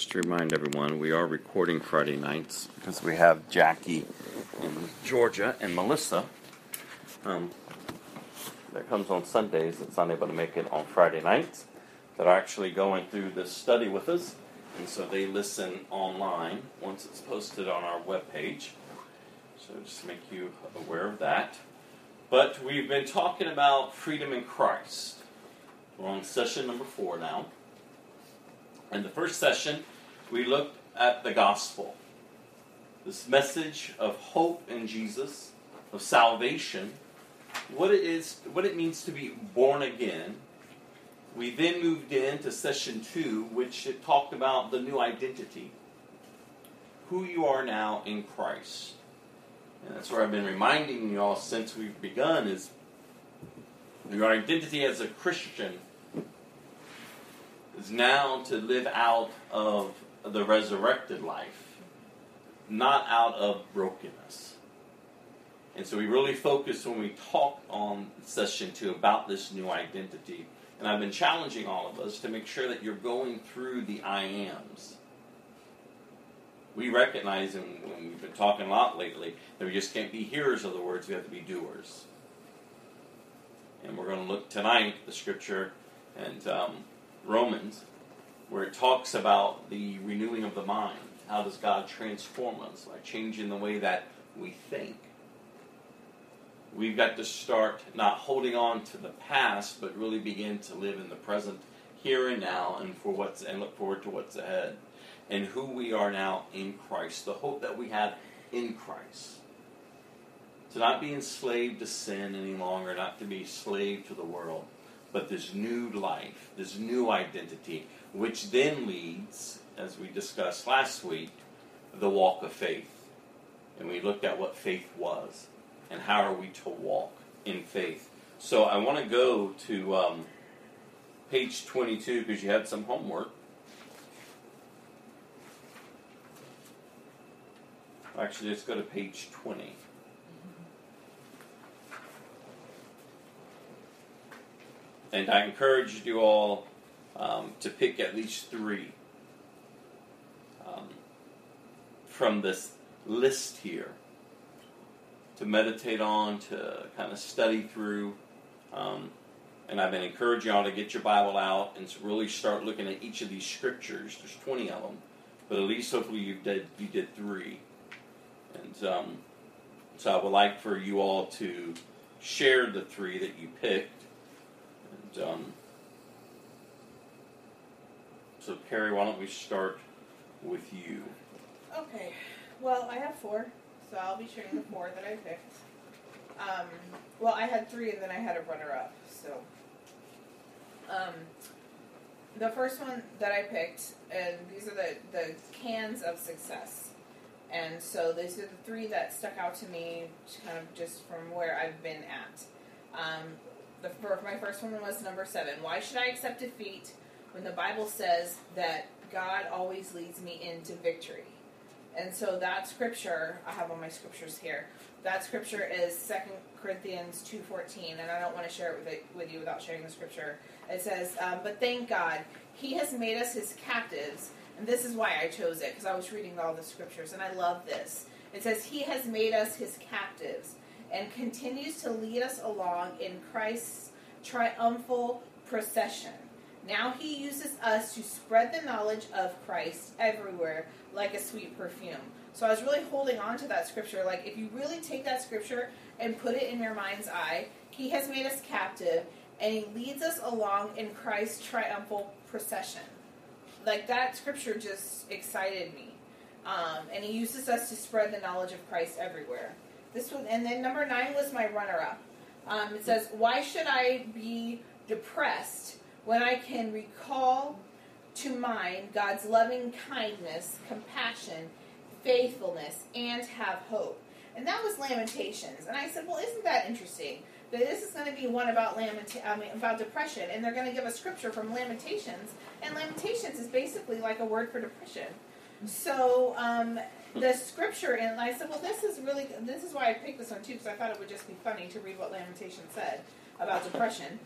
just to remind everyone, we are recording Friday nights because we have Jackie Georgia and Melissa um, that comes on Sundays that's unable to make it on Friday nights that are actually going through this study with us. And so they listen online once it's posted on our webpage. So just to make you aware of that. But we've been talking about freedom in Christ. We're on session number four now. In the first session, we looked at the gospel. This message of hope in Jesus, of salvation, what it is, what it means to be born again. We then moved into session two, which talked about the new identity, who you are now in Christ. And that's where I've been reminding you all since we've begun is your identity as a Christian is now to live out of the resurrected life, not out of brokenness. And so we really focus when we talk on session two about this new identity. And I've been challenging all of us to make sure that you're going through the I ams. We recognize, and we've been talking a lot lately, that we just can't be hearers of the words, we have to be doers. And we're going to look tonight at the scripture and um, Romans, where it talks about the renewing of the mind. How does God transform us by changing the way that we think? We've got to start not holding on to the past, but really begin to live in the present, here and now, and for what's and look forward to what's ahead, and who we are now in Christ, the hope that we have in Christ. To not be enslaved to sin any longer, not to be slave to the world, but this new life, this new identity, which then leads, as we discussed last week, the walk of faith. And we looked at what faith was and how are we to walk in faith. So I want to go to um, page 22 because you had some homework. Actually, let's go to page 20. And I encourage you all um, to pick at least three um, from this list here to meditate on, to kind of study through. Um, and I've been encouraging y'all to get your Bible out and really start looking at each of these scriptures. There's 20 of them, but at least hopefully you did you did three. And um, so I would like for you all to share the three that you picked um, so, Carrie, why don't we start with you? Okay. Well, I have four, so I'll be sharing the four that I picked. Um, well, I had three, and then I had a runner-up. So, um, the first one that I picked, and these are the the cans of success. And so these are the three that stuck out to me, kind of just from where I've been at. Um, the my first one was number seven. Why should I accept defeat when the Bible says that God always leads me into victory? And so that scripture I have on my scriptures here. That scripture is Second Corinthians two fourteen, and I don't want to share it with, it with you without sharing the scripture. It says, um, "But thank God, He has made us His captives." And this is why I chose it because I was reading all the scriptures, and I love this. It says, "He has made us His captives." And continues to lead us along in Christ's triumphal procession. Now he uses us to spread the knowledge of Christ everywhere like a sweet perfume. So I was really holding on to that scripture. Like, if you really take that scripture and put it in your mind's eye, he has made us captive and he leads us along in Christ's triumphal procession. Like, that scripture just excited me. Um, and he uses us to spread the knowledge of Christ everywhere. This one, and then number nine was my runner-up. Um, it says, "Why should I be depressed when I can recall to mind God's loving kindness, compassion, faithfulness, and have hope?" And that was Lamentations. And I said, "Well, isn't that interesting?" That this is going to be one about lamenta- I mean, about depression, and they're going to give a scripture from Lamentations, and Lamentations is basically like a word for depression. So um, the scripture, and I said, well, this is really, this is why I picked this one too, because I thought it would just be funny to read what Lamentation said about depression.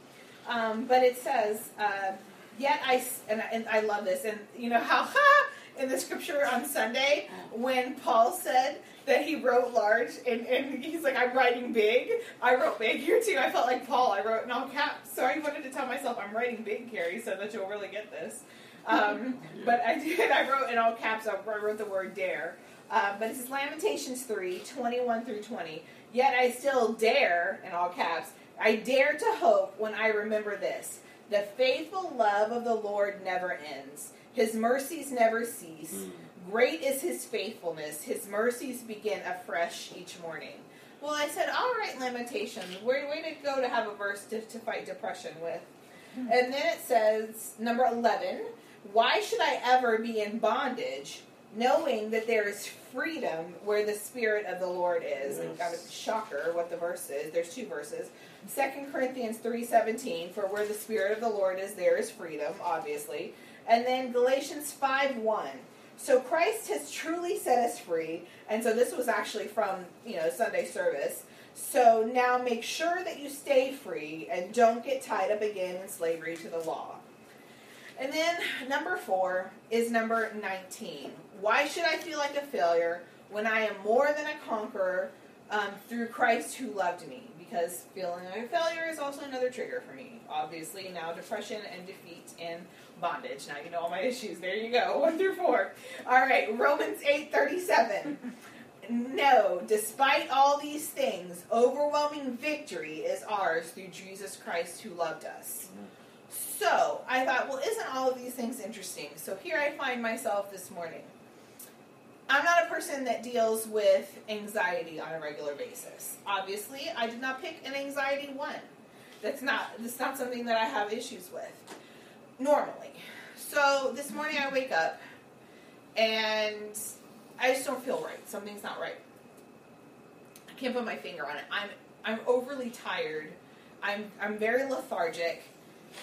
Um, but it says, uh, yet I, and, and I love this, and you know how, ha, in the scripture on Sunday when Paul said that he wrote large and, and he's like, I'm writing big. I wrote big here too. I felt like Paul. I wrote in all caps. So I wanted to tell myself I'm writing big, Carrie, so that you'll really get this. Um, but I did. I wrote in all caps. I wrote the word dare. Uh, but it's Lamentations 3, 21 through 20. Yet I still dare, in all caps, I dare to hope when I remember this. The faithful love of the Lord never ends. His mercies never cease. Mm. Great is his faithfulness. His mercies begin afresh each morning. Well, I said, all right, Lamentations, way, way to go to have a verse to, to fight depression with. And then it says, number 11, why should I ever be in bondage, knowing that there is freedom where the Spirit of the Lord is? And got a shocker what the verse is. There's two verses. 2 Corinthians 3.17, for where the Spirit of the Lord is, there is freedom, obviously. And then Galatians 5.1, so Christ has truly set us free, and so this was actually from you know Sunday service. So now make sure that you stay free and don't get tied up again in slavery to the law. And then number four is number 19. Why should I feel like a failure when I am more than a conqueror um, through Christ who loved me? Because feeling like a failure is also another trigger for me. Obviously, now depression and defeat and bondage. Now you know all my issues. There you go, one through four. All right, Romans 8 37. No, despite all these things, overwhelming victory is ours through Jesus Christ who loved us. So I thought, well, isn't all of these things interesting? So here I find myself this morning. I'm not a person that deals with anxiety on a regular basis. Obviously, I did not pick an anxiety one. That's not that's not something that I have issues with normally. So this morning I wake up and I just don't feel right. Something's not right. I can't put my finger on it. I'm I'm overly tired. I'm I'm very lethargic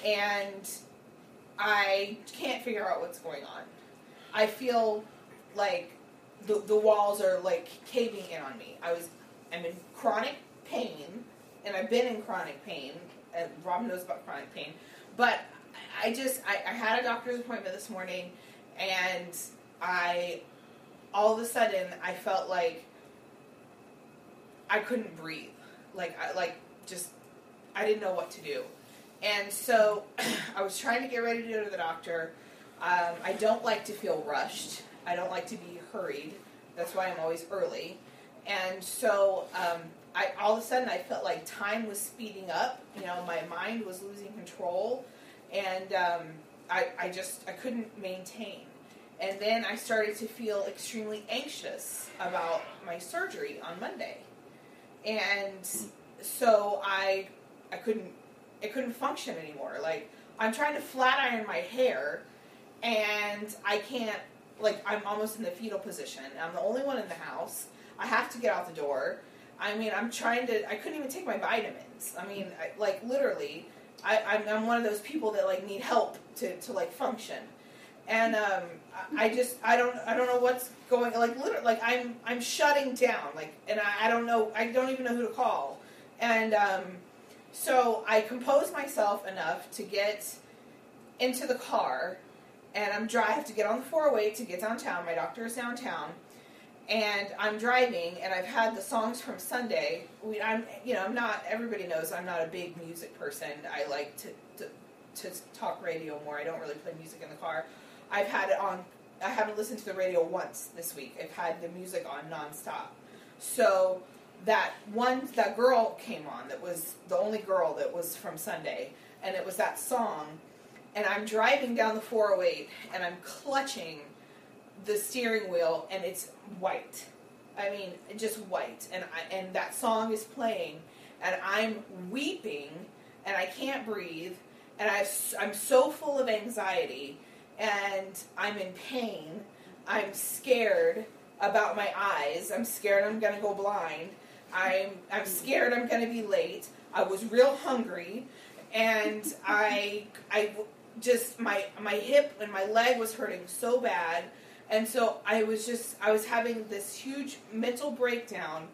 and I can't figure out what's going on. I feel like the the walls are like caving in on me. I was I'm in chronic pain and I've been in chronic pain and Rob knows about chronic pain. But I just I, I had a doctor's appointment this morning and I all of a sudden I felt like I couldn't breathe. Like I like just I didn't know what to do. And so I was trying to get ready to go to the doctor. Um, I don't like to feel rushed. I don't like to be hurried. That's why I'm always early. And so um, I all of a sudden I felt like time was speeding up. You know, my mind was losing control, and um, I I just I couldn't maintain. And then I started to feel extremely anxious about my surgery on Monday, and so I I couldn't it couldn't function anymore. Like I'm trying to flat iron my hair, and I can't. Like I'm almost in the fetal position. I'm the only one in the house. I have to get out the door. I mean, I'm trying to. I couldn't even take my vitamins. I mean, I, like literally, I, I'm, I'm one of those people that like need help to, to like function, and um, I just I don't I don't know what's going. Like literally, like I'm I'm shutting down. Like, and I, I don't know. I don't even know who to call, and um, so I compose myself enough to get into the car, and I'm dry. I have to get on the 408 to get downtown. My doctor is downtown, and I'm driving, and I've had the songs from Sunday. We, I'm, you know, I'm not. Everybody knows I'm not a big music person. I like to, to to talk radio more. I don't really play music in the car. I've had it on. I haven't listened to the radio once this week. I've had the music on nonstop. So that one that girl came on that was the only girl that was from Sunday and it was that song and I'm driving down the 408 and I'm clutching the steering wheel and it's white. I mean, just white and I, and that song is playing and I'm weeping and I can't breathe and i I'm so full of anxiety and I'm in pain. I'm scared about my eyes. I'm scared I'm going to go blind I'm I'm scared I'm going to be late. I was real hungry, and I I just my my hip and my leg was hurting so bad, and so I was just I was having this huge mental breakdown,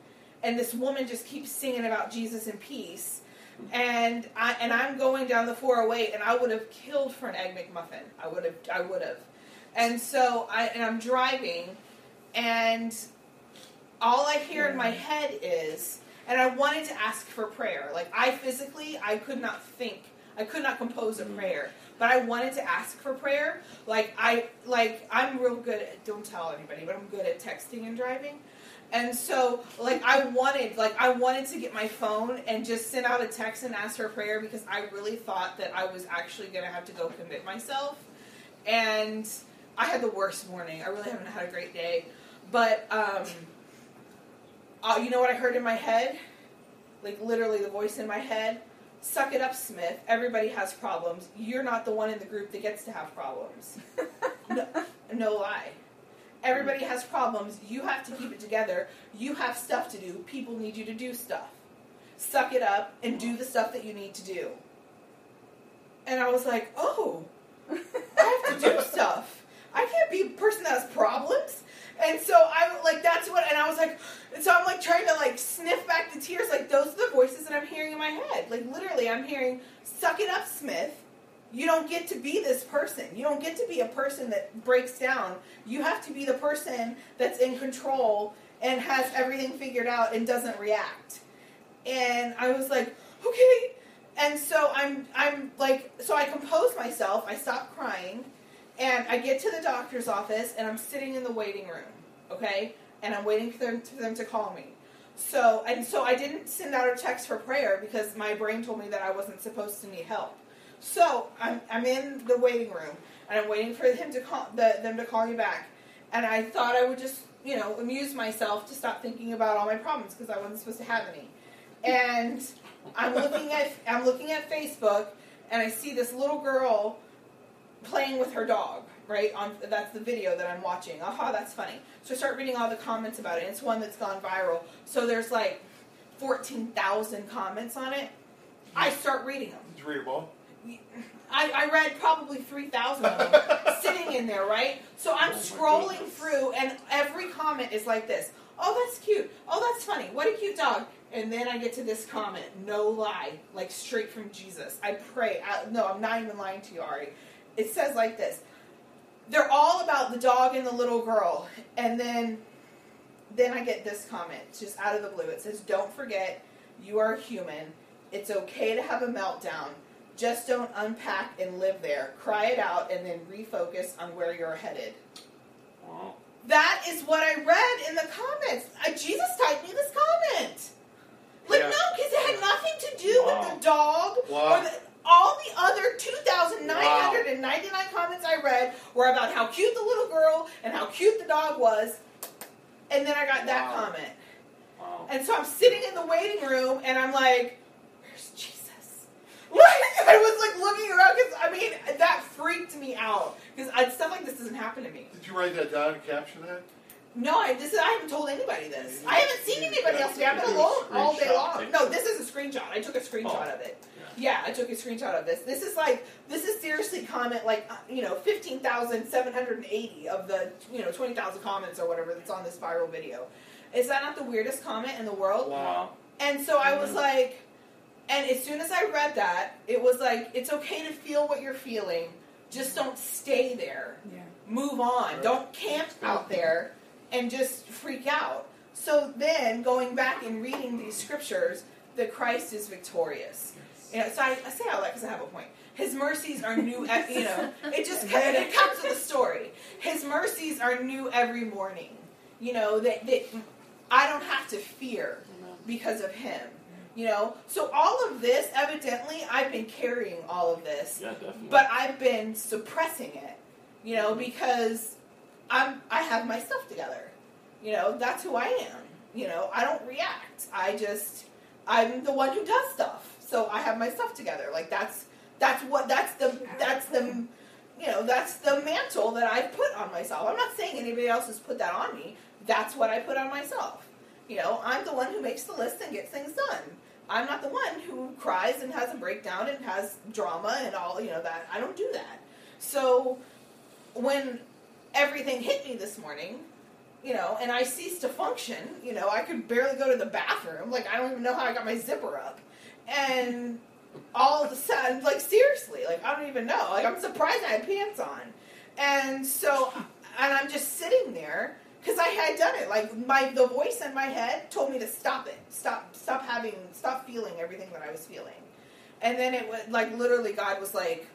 and this woman just keeps singing about Jesus and peace. And I and I'm going down the 408, and I would have killed for an egg McMuffin. I would have, I would have, And so I and I'm driving, and all I hear in my head is, and I wanted to ask for prayer. Like I physically, I could not think, I could not compose a Mhm. prayer, but I wanted to ask for prayer. Like I, like I'm real good. at Don't tell anybody, but I'm good at texting and driving. And so, like, I wanted, like, I wanted to get my phone and just send out a text and ask for prayer because I really thought that I was actually going to have to go commit myself. And I had the worst morning. I really haven't had a great day. But, um, uh, you know what I heard in my head? Like, literally, the voice in my head Suck it up, Smith. Everybody has problems. You're not the one in the group that gets to have problems. no, no lie. Everybody has problems. You have to keep it together. You have stuff to do. People need you to do stuff. Suck it up and do the stuff that you need to do. And I was like, oh, I have to do stuff. I can't be a person that has problems. And so I like that's what, and I was like, and so I'm like trying to like sniff back the tears. Like those are the voices that I'm hearing in my head. Like literally, I'm hearing, "Suck it up, Smith. You don't get to be this person. You don't get to be a person that breaks down. You have to be the person that's in control and has everything figured out and doesn't react." And I was like, okay. And so I'm I'm like so I compose myself. I stop crying. And I get to the doctor's office and I'm sitting in the waiting room, okay? And I'm waiting for them, for them to call me. So, and so I didn't send out a text for prayer because my brain told me that I wasn't supposed to need help. So I'm, I'm in the waiting room and I'm waiting for him to call the, them to call me back. And I thought I would just, you know, amuse myself to stop thinking about all my problems because I wasn't supposed to have any. And I'm looking at I'm looking at Facebook and I see this little girl playing with her dog, right? On that's the video that I'm watching. Aha, that's funny. So I start reading all the comments about it. It's one that's gone viral. So there's like fourteen thousand comments on it. I hmm. start reading them. Did you read them all? I, I read probably 3,000 of them sitting in there, right? So I'm Oh scrolling goodness. through, and every comment is like this Oh, that's cute. Oh, that's funny. What a cute dog. And then I get to this comment, no lie, like straight from Jesus. I pray. I, no, I'm not even lying to you, Ari. It says like this They're all about the dog and the little girl. And then, then I get this comment, just out of the blue. It says, Don't forget, you are human. It's okay to have a meltdown. Just don't unpack and live there. Cry it out and then refocus on where you're headed. Wow. That is what I read in the comments. Uh, Jesus typed me this comment. Like, Yeah. no, because it had nothing to do Wow. with the dog Wow. or the, all the other 2,999 comments I read were about how cute the little girl and how cute the dog was. And then I got that comment. Wow. And so I'm sitting in the waiting room and I'm like, where's Jesus? Like, I was like looking around because, I mean, that freaked me out. Because stuff like this doesn't happen to me. Did you write that down and capture that? No, I this is, I haven't told anybody this. I haven't seen anybody else. I've been alone all day long. No, this is a screenshot. I took a screenshot Oh. of it. Yeah. Yeah, I took a screenshot of this. This is like this is seriously comment like uh, you know fifteen thousand seven hundred and eighty of the you know twenty thousand comments or whatever that's on this viral video. Is that not the weirdest comment in the world? Wow. And so I was Mhm. like, and as soon as I read that, it was like it's okay to feel what you're feeling. Just don't stay there Yeah. move on. Right. Don't camp out there and just freak out. So then, going back and reading these scriptures, that Christ is victorious. You know, so I, I say all that because I have a point. His mercies are new. ev- You know, it just it comes with the story. His mercies are new every morning. You know that that I don't have to fear because of him. You know, so all of this, evidently, I've been carrying all of this Yeah, but I've been suppressing it, you know, because I'm I have my stuff together. You know, that's who I am. You know, I don't react. I just I'm the one who does stuff. So I have my stuff together. Like that's that's what that's the that's the you know, that's the mantle that I put on myself. I'm not saying anybody else has put that on me. That's what I put on myself. You know, I'm the one who makes the list and gets things done. I'm not the one who cries and has a breakdown and has drama and all, you know, that. I don't do that. So when everything hit me this morning, you know, and I ceased to function, you know, I could barely go to the bathroom. Like, I don't even know how I got my zipper up. And all of a sudden, like, seriously, like, I don't even know. Like, I'm surprised I had pants on. And so, and I'm just sitting there because I had done it. Like my the voice in my head told me to stop it, stop, stop having, stop feeling everything that I was feeling. And then it was like literally God was like,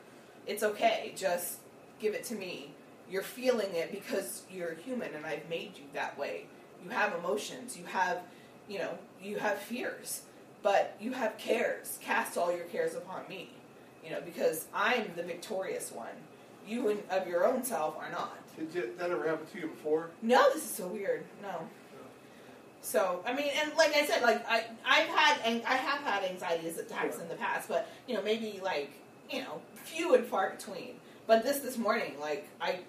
"It's okay, just give it to me. You're feeling it because you're human, and I've made you that way. You have emotions. You have, you know, you have fears, but you have cares. Cast all your cares upon me." You know, because I'm the victorious one. You and of your own self are not. Did you, that ever happen to you before? No, this is so weird. No. So I mean, and like I said, like I I've had and I have had anxiety attacks in the past, but you know maybe like you know few and far between. But this this morning, like I,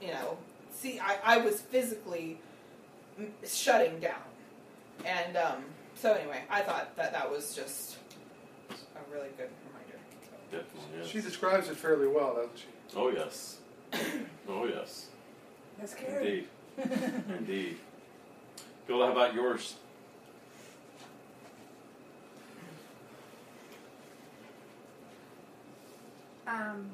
you know, see, I I was physically shutting down, and um, so anyway, I thought that that was just a really good reminder. Definitely is. She describes it fairly well, doesn't she? Oh yes. oh yes. That's scary. Indeed. Indeed. Bill, how about yours? Um,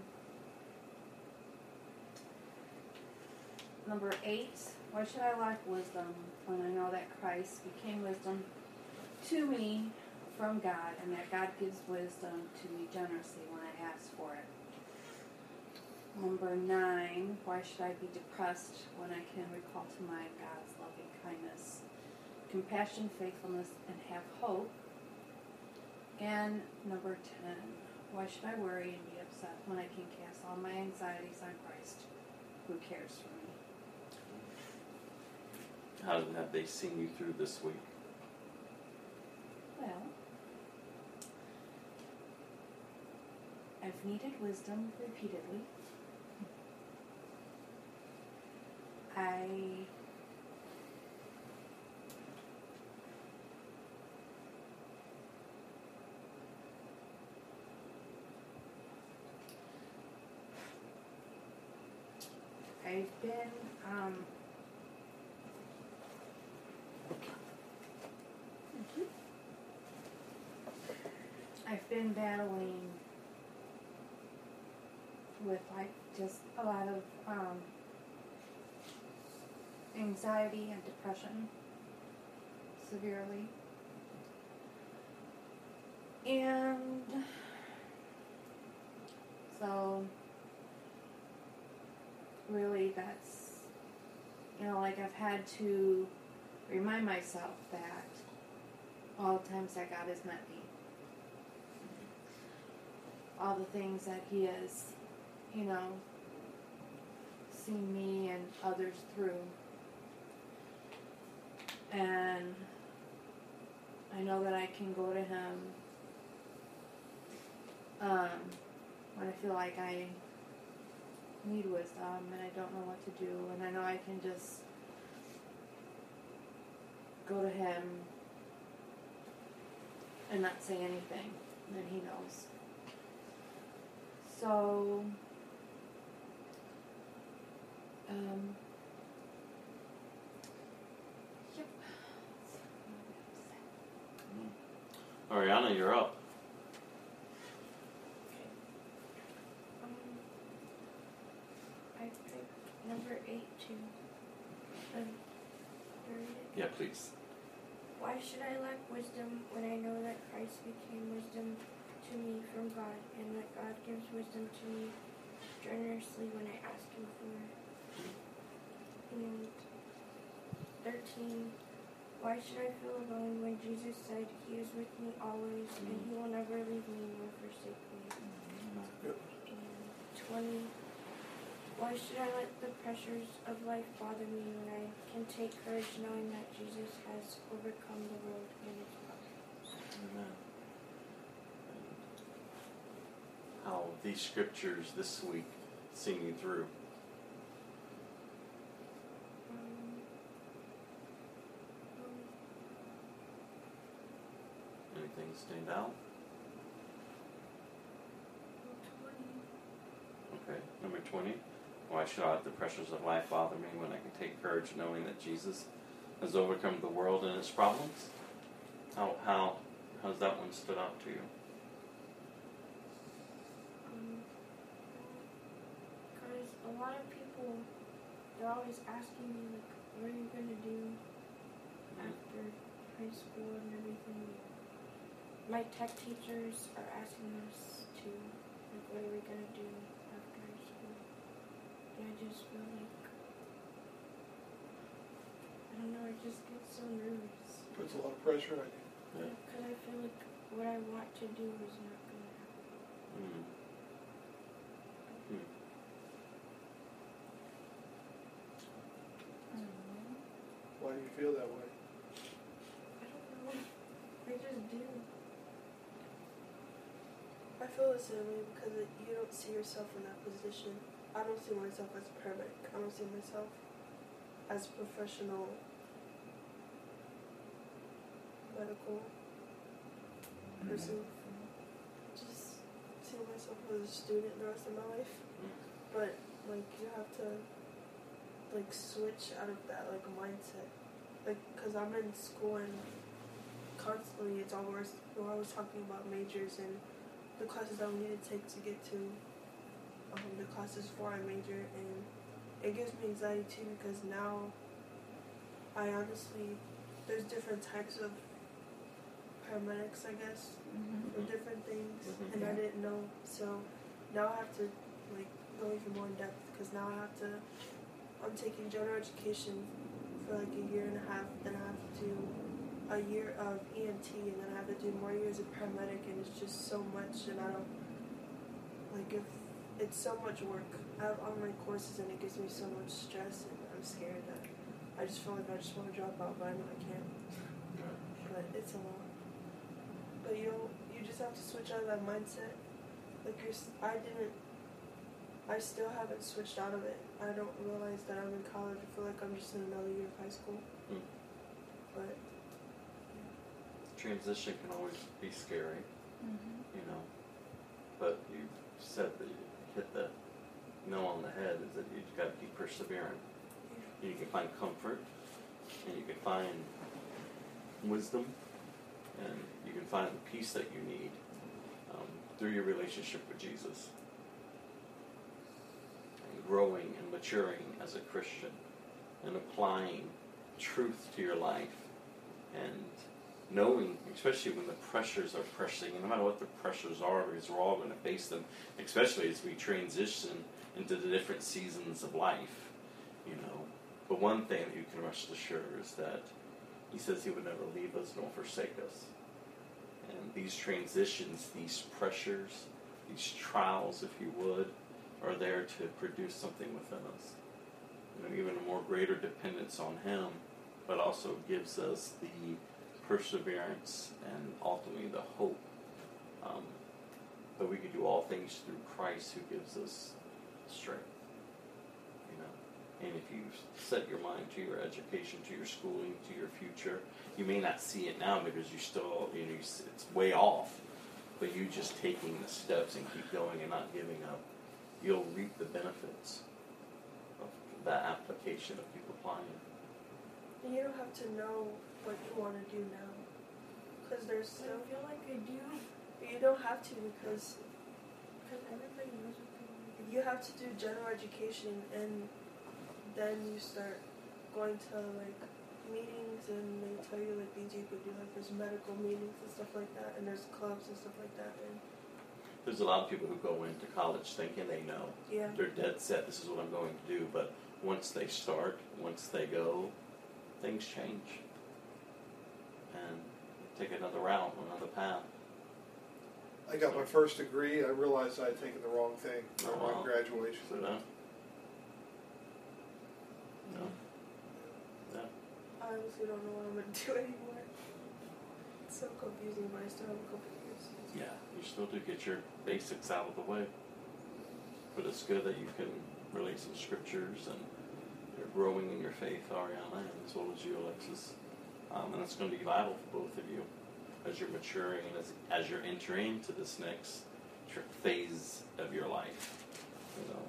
number eight. Why should I lack wisdom when I know that Christ became wisdom to me from God, and that God gives wisdom to me generously when I ask for it? Number nine. Why should I be depressed when I can recall to mind God's loving kindness, compassion, faithfulness, and have hope? And number ten. Why should I worry and be upset when I can cast all my anxieties on Christ, who cares for me? How have they seen you through this week? Well, I've needed wisdom repeatedly. I I've been um I've battling with like just a lot of um, anxiety and depression severely. And so really that's you know like I've had to remind myself that all the times that God has met me all the things that he has, you know, seen me and others through. And I know that I can go to him um, when I feel like I need wisdom and I don't know what to do. And I know I can just go to him and not say anything. And he knows. So, um, yep. Ariana, you're up. Um, I picked number eight too. Um, to read it. Yeah, please. Why should I lack wisdom when I know that Christ became wisdom to me from God, and that God gives wisdom to me generously when I ask Him for it? And thirteen. Why should I feel alone when Jesus said He is with me always, and He will never leave me nor forsake me? And 20. Why should I let the pressures of life bother me when I can take courage knowing that Jesus has overcome the world and its problems? Amen. How these scriptures this week you through. Anything stand out? Okay. Number 20. Why should I let the pressures of life bother me when I can take courage knowing that Jesus has overcome the world and its problems? How, how, how's that one stood out to you? Um, because they're always asking me like, what are you gonna do after high school and everything. My tech teachers are asking us to like, what are we gonna do after high school? And I just feel like I don't know. I just get so nervous Puts a lot of pressure on you. Yeah. because I feel like what I want to do is not gonna happen. Mm. Why do you feel that way? I don't know. I just do. I feel the same way because it, you don't see yourself in that position. I don't see myself as a paramedic. I don't see myself as a professional medical mm-hmm. person. Just see myself as a student the rest of my life. Mm-hmm. But like you have to like switch out of that like mindset. Like, cause I'm in school and constantly it's always we're always talking about majors and the classes we need to take to get to um, the classes for our major and it gives me anxiety too because now I honestly there's different types of paramedics I guess for different things Mhm. and I didn't know. So now I have to like go even more in depth because now I have to I'm taking general education for like a year and a half then I have to do a year of EMT and then I have to do more years of paramedic and it's just so much and I don't like if it's so much work. I have online courses and it gives me so much stress and I'm scared that I just feel like I just want to drop out but I know I can't. But it's a lot. But you know, you just have to switch out of that mindset. Like you're, I didn't. I still haven't switched out of it. I don't realize that I'm in college. I feel like I'm just in another year of high school. Mm. But Transition can always be scary, Mm-hmm. you know. But you said that you hit the nail on the head is that you've got to be perseverant. You can find comfort, and you can find wisdom, and you can find the peace that you need um, through your relationship with Jesus. Growing and maturing as a Christian, and applying truth to your life, and knowing, especially when the pressures are pressing, and no matter what the pressures are, because we're all going to face them, especially as we transition into the different seasons of life, you know. But one thing that you can rest assured is that He says He would never leave us nor forsake us. And these transitions, these pressures, these trials, if you would, are there to produce something within us. You know, even a more greater dependence on Him, but also gives us the perseverance and ultimately the hope um, that we can do all things through Christ who gives us strength. You know, and if you set your mind to your education, to your schooling, to your future, you may not see it now because you still, you know, it's way off. But you just taking the steps and keep going and not giving up, you'll reap the benefits of that application of keep applying. and you don't have to know what you want to do now. Because there's But I still. feel like I do You don't have to because because everybody knows what they want to do. you have to do general education and then you start going to like meetings and they tell you like things you could do like there's medical meetings and stuff like that and there's clubs and stuff like that and There's a lot of people who go into college thinking they know. yeah They're dead set, this is what I'm going to do. But once they start, once they go, things change. And take another route, another path. I got my first degree. I realized I'd taken the wrong thing Oh, for my wow. graduation. So, no? No? Yeah. I honestly don't know what I'm gonna do anymore it's so confusing but I still have a couple years Yeah, you still do get your basics out of the way. But it's good that you can relate some scriptures and you're growing in your faith, Ariana, and as well as you, Alexis. Um, and it's going to be vital for both of you as you're maturing and as, as you're entering into this next phase of your life. You know.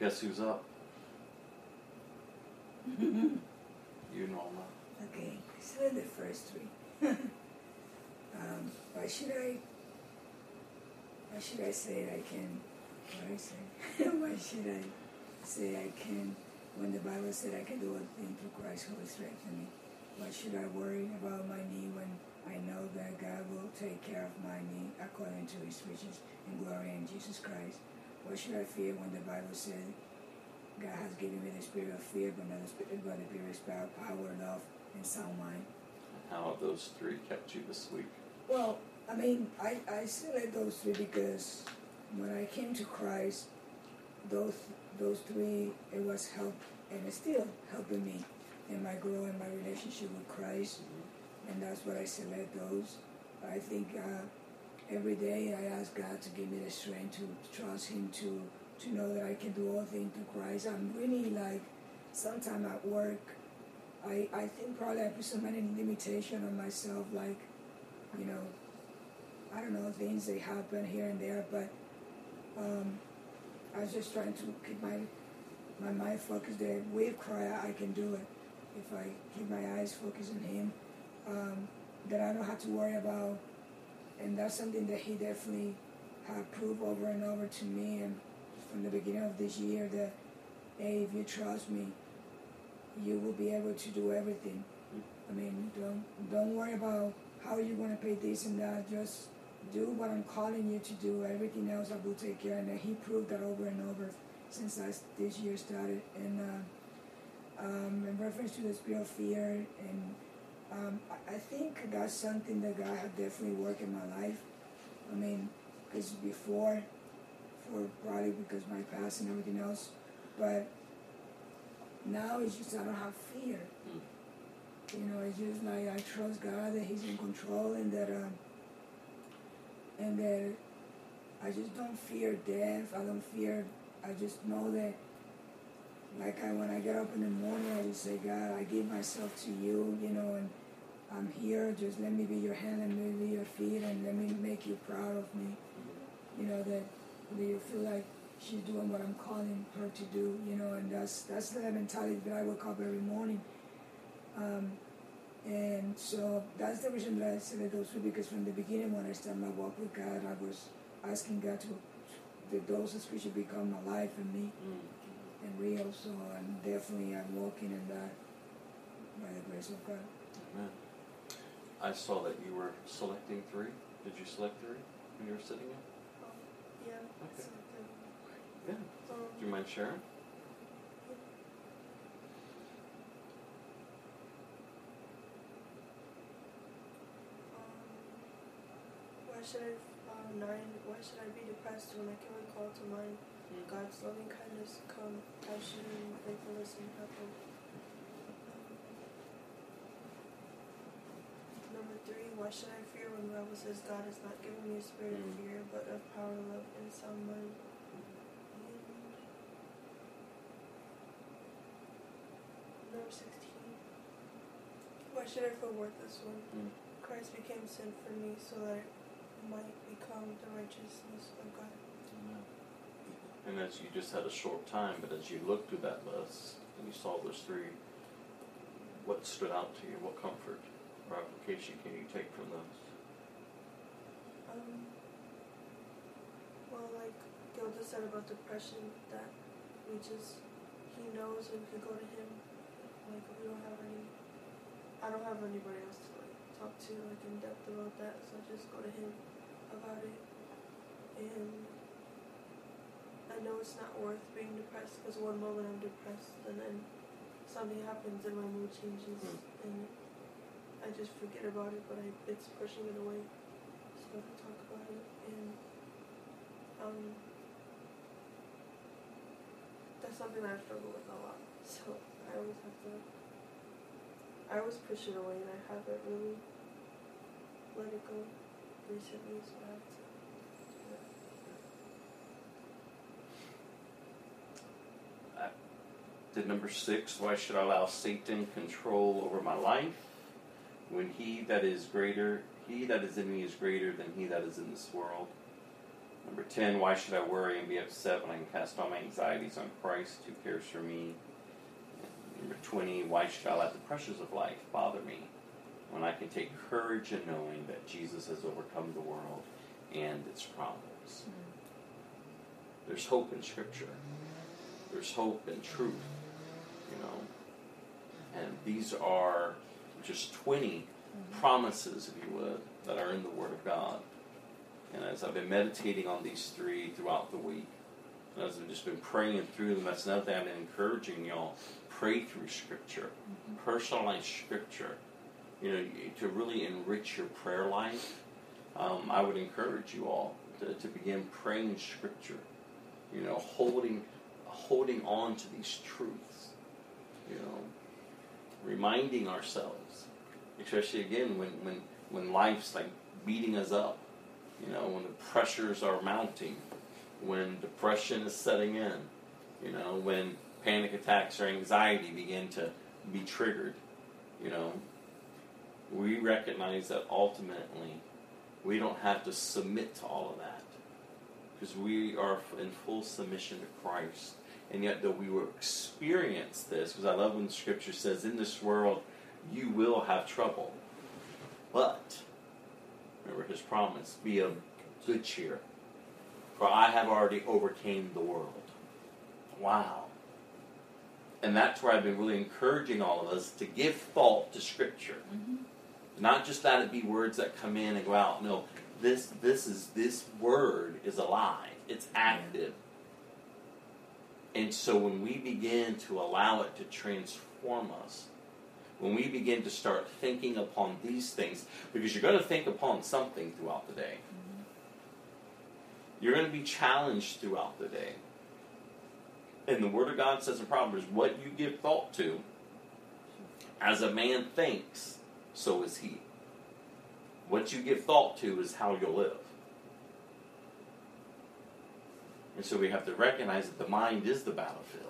Guess who's up? You, Norma. Okay, so the first three. um, why should I? Why should I say? I can. Say? why should I say I can, when the Bible said I can do a thing through Christ who will strengthen me? Why should I worry about my knee when I know that God will take care of my knee according to his riches and glory in Jesus Christ? Why should I fear when the Bible said God has given me the spirit of fear, but not the spirit, but the spirit of power, love, and sound mind? How have those three kept you this week? Well, I mean, I, I select those three because when I came to Christ, those those three it was help and it's still helping me in my growth in my relationship with Christ, and that's what I select those. I think uh, every day I ask God to give me the strength to trust Him to to know that I can do all things through Christ. I'm really like sometimes at work. I, I think probably I put so many limitation on myself, like, you know, I don't know, things that happen here and there, but um, I was just trying to keep my my mind focused there. With prayer, I can do it. If I keep my eyes focused on Him, um, that I don't have to worry about. And that's something that He definitely have proved over and over to me, and from the beginning of this year, that hey, if you trust me, you will be able to do everything. I mean, don't don't worry about how are you're going to pay this and that. Just do what I'm calling you to do. Everything else I will take care. And he proved that over and over since I, this year started. And uh, um, in reference to the spirit of fear, and um, I, think that's something that God had definitely worked in my life. I mean, because before, for probably because my past and everything else, but now it's just I don't have fear. You know, it's just like I trust God that He's in control and that. Um, and that I just don't fear death. I don't fear. I just know that, like I when I get up in the morning, I just say, God, I give myself to you, you know, and I'm here. Just let me be your hand and let me be your feet, and let me make you proud of me. You know that, that you feel like she's doing what I'm calling her to do, you know, and that's that's the mentality that I wake up every morning. Um, and so that's the reason that I said those two because from the beginning when I started my walk with God, I was asking God to that those scriptures become alive in me and real. So I'm definitely I'm walking in that by the grace of God. Amen. I saw that you were selecting three. Did you select three when you were sitting in? Yeah. Okay. Yeah. um, Do you mind sharing? Um, why should I uh, nine? Why should I be depressed when I can recall to mind God's loving kindness, compassion, and faithfulness in heaven? Um, number three. Why should I fear when the Bible says God has not given me a spirit of Mm. fear, but of power, love, and sound mind? Number sixteen. Why should I feel worthless when Mm. Christ became sin for me so that I might become the righteousness of God. Amen. And as you just had a short time, but as you looked through that list and you saw those three, what stood out to you? What comfort or application can you take from those? Um, well, like Gilda said about depression, that we just, he knows and we can go to him. Like, we don't have any, I don't have anybody else to talk to like in depth about that, so I just go to him about it. And I know it's not worth being depressed because one moment I'm depressed and then something happens and my mood changes Mm. and I just forget about it, but I, it's pushing it away. So I can talk about it and um that's something that I struggle with a lot. So I always have to I always push it away and I haven't really let it go recently, so I have to number six, why should I allow Satan control over my life when he that is greater, he that is in me is greater than he that is in this world? Number 10, why should I worry and be upset when I can cast all my anxieties on Christ who cares for me? Number 20, why should I let the pressures of life bother me when I can take courage in knowing that Jesus has overcome the world and its problems? There's hope in Scripture. there's hope in truth, you know. And these are just 20 promises, if you would, that are in the Word of God. And as I've been meditating on these three throughout the week, as I've just been praying through them, that's another thing I've been encouraging y'all. Pray through Scripture, personalize Scripture, you know, to really enrich your prayer life. Um, I would encourage you all to, to begin praying Scripture, you know, holding, holding on to these truths, you know, reminding ourselves, especially again when, when, when life's like beating us up, you know, when the pressures are mounting, when depression is setting in, you know, when panic attacks or anxiety begin to be triggered, you know, we recognize that ultimately we don't have to submit to all of that because we are in full submission to Christ. And yet, though we will experience this, because I love when scripture says, in this world you will have trouble. But, remember his promise, be of good cheer. For I have already overcame the world. Wow. And that's where I've been really encouraging all of us to give thought to Scripture. Mm-hmm. Not just that it be words that come in and go out. No, this this is this word is alive. It's active. And so when we begin to allow it to transform us, when we begin to start thinking upon these things, because you're going to think upon something throughout the day. Mm-hmm. You're going to be challenged throughout the day. And the Word of God says in Proverbs, what you give thought to, as a man thinks, so is he. What you give thought to is how you'll live. And so we have to recognize that the mind is the battlefield.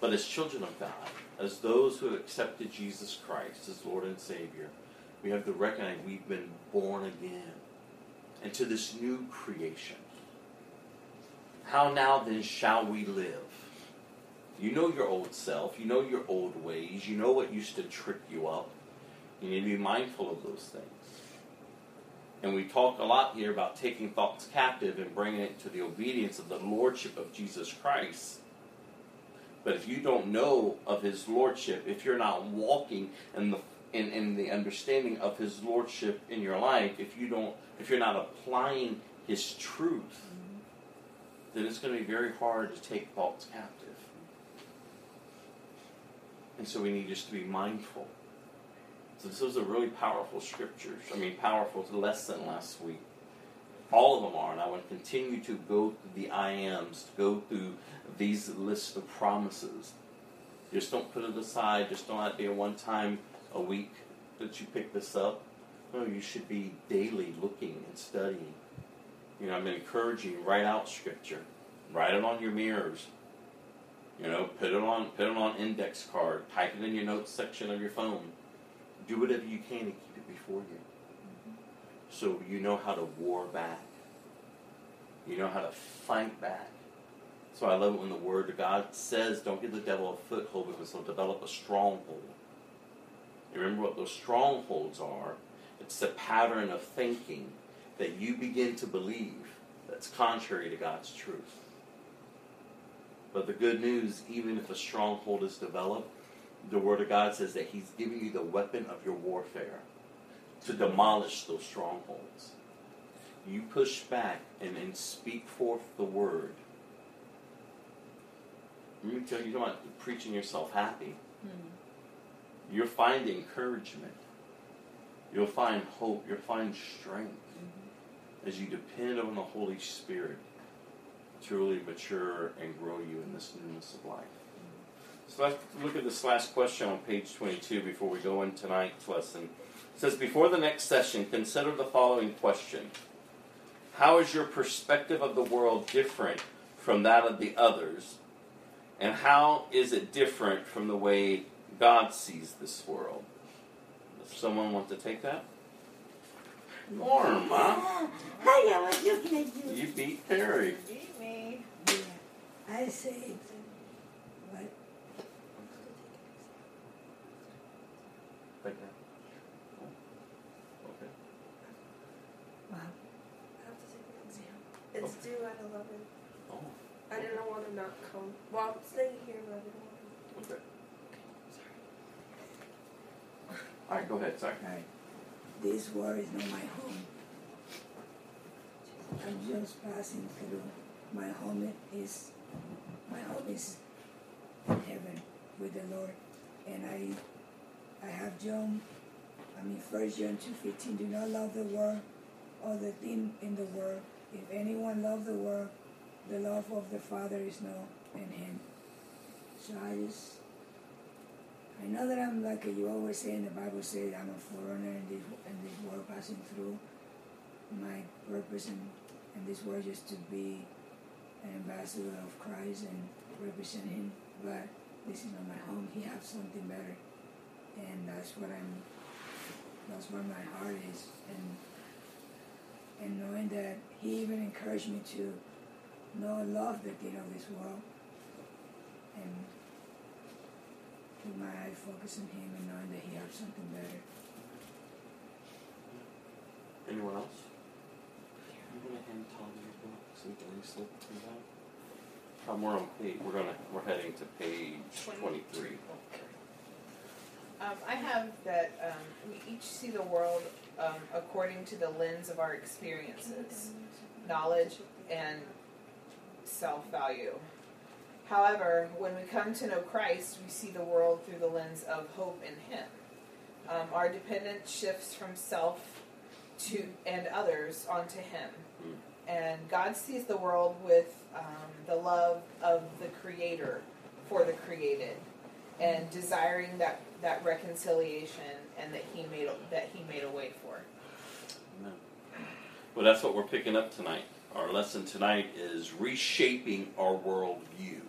But as children of God, as those who have accepted Jesus Christ as Lord and Savior, we have to recognize we've been born again into this new creation. How now then shall we live? You know your old self, you know your old ways, you know what used to trick you up. You need to be mindful of those things. And we talk a lot here about taking thoughts captive and bringing it to the obedience of the Lordship of Jesus Christ. But if you don't know of His Lordship, if you're not walking in the in, in the understanding of His Lordship in your life, if you don't, if you're not applying His truth, then it's going to be very hard to take thoughts captive. And so we need just to be mindful. So this was a really powerful scriptures. I mean, powerful lesson last week. All of them are, and I want to continue to go through the I ams, to go through these lists of promises. Just don't put it aside. Just don't let it be a one time a week that you pick this up. No, you should be daily looking and studying. You know, I'm encouraging you, write out scripture. Write it on your mirrors. You know, put it on put it on index card. Type it in your notes section of your phone. Do whatever you can to keep it before you. Mm-hmm. So you know how to war back. You know how to fight back. So I love it when the word of God says, don't give the devil a foothold because he'll develop a stronghold. You remember what those strongholds are? It's the pattern of thinking that you begin to believe that's contrary to God's truth. But the good news, even if a stronghold is developed, the Word of God says that He's giving you the weapon of your warfare to demolish those strongholds. You push back and, and speak forth the Word. Let me tell you, you don't preaching yourself happy. Hmm. You'll find encouragement. You'll find hope. You'll find strength as you depend on the Holy Spirit truly mature and grow you in this newness of life. So let's look at this last question on page 22 before we go in tonight's lesson. It says, Before the next session, consider the following question How is your perspective of the world different from that of the others? And how is it different from the way God sees this world? Does someone want to take that? Norma, Hi, I was just making. you beat Perry. Beat me. Yeah, I say, what? Take that. Okay. Wow. I have to take an exam. It's due at 11. Oh. I didn't want to not come. Well, I'm staying here, but I didn't want to. Okay. Sorry. All right, go ahead. Sorry. Right. This world is not my home. I'm just passing through. My home is my home is in heaven with the Lord. And I I have John I mean first John two fifteen, do not love the world or the thing in the world. If anyone love the world, the love of the Father is not in him. So I just I know that I'm like you always say in the Bible says I'm a foreigner in this in this world passing through. My purpose in, in this world is to be an ambassador of Christ and represent Him. But this is not my home. He has something better, and that's what I'm. That's where my heart is, and and knowing that He even encouraged me to not love the thing of this world, and with my eye focus on him and knowing that he has something better. Anyone else? You want to hand Tom your book so we can reslip through that? Tom, we're on page. We're gonna. We're heading to page twenty-three. Um, I have that um, we each see the world um, according to the lens of our experiences, knowledge, and self value. However, when we come to know Christ, we see the world through the lens of hope in Him. Um, our dependence shifts from self to and others onto Him. And God sees the world with um, the love of the Creator for the created, and desiring that, that reconciliation and that He made that He made a way for. Amen. Well, that's what we're picking up tonight. Our lesson tonight is reshaping our worldview.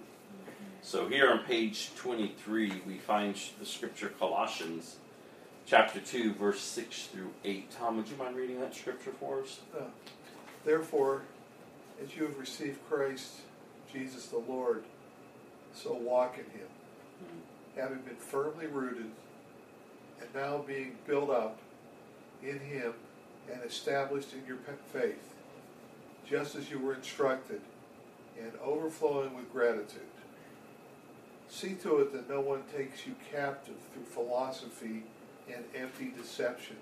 So here on page 23, we find the scripture Colossians chapter 2, verse 6 through 8. Tom, would you mind reading that scripture for us? Uh, Therefore, as you have received Christ, Jesus the Lord, so walk in him, having been firmly rooted and now being built up in him and established in your faith, just as you were instructed, and overflowing with gratitude. See to it that no one takes you captive through philosophy and empty deception,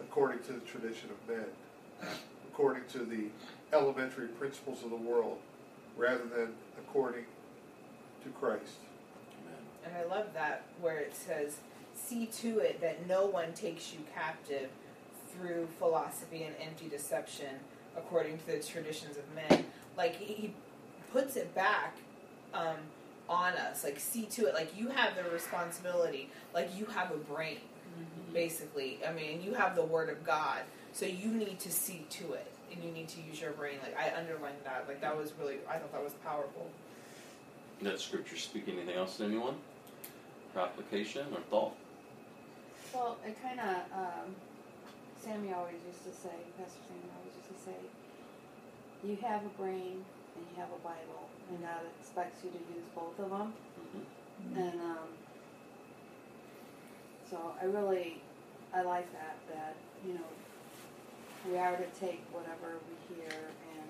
according to the tradition of men according to the elementary principles of the world rather than according to Christ. Amen. And I love that where it says, "See to it that no one takes you captive through philosophy and empty deception, according to the traditions of men." Like he he puts it back um, on us. Like see to it. Like you have the responsibility. Like you have a brain, basically. I mean, you have the Word of God, so you need to see to it, and you need to use your brain. Like I underlined that. Like that was really. I thought that was powerful. That scripture speak anything else to anyone? For application or thought? Well, it kind of, um, Sammy always used to say, Pastor Sammy always used to say, you have a brain and you have a Bible, and God expects you to use both of them. Mm-hmm. And um, so I really, I like that, that, you know, we are to take whatever we hear and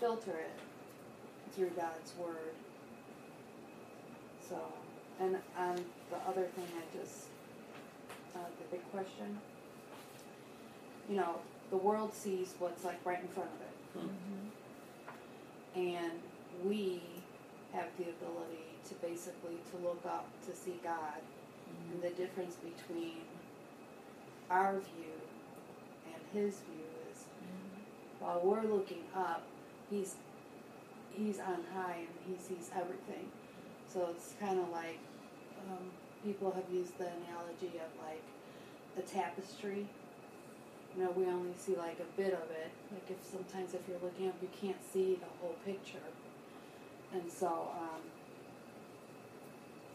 filter it through God's Word. So, and um, the other thing I just, uh, the big question, you know, the world sees what's like right in front of it. And we have the ability to basically to look up to see God and the difference between our view and his view is while we're looking up, he's he's on high and he sees everything. So it's kind of like um, people have used the analogy of like a tapestry. You know, we only see like a bit of it. Like if sometimes if you're looking up, you can't see the whole picture. And so, um,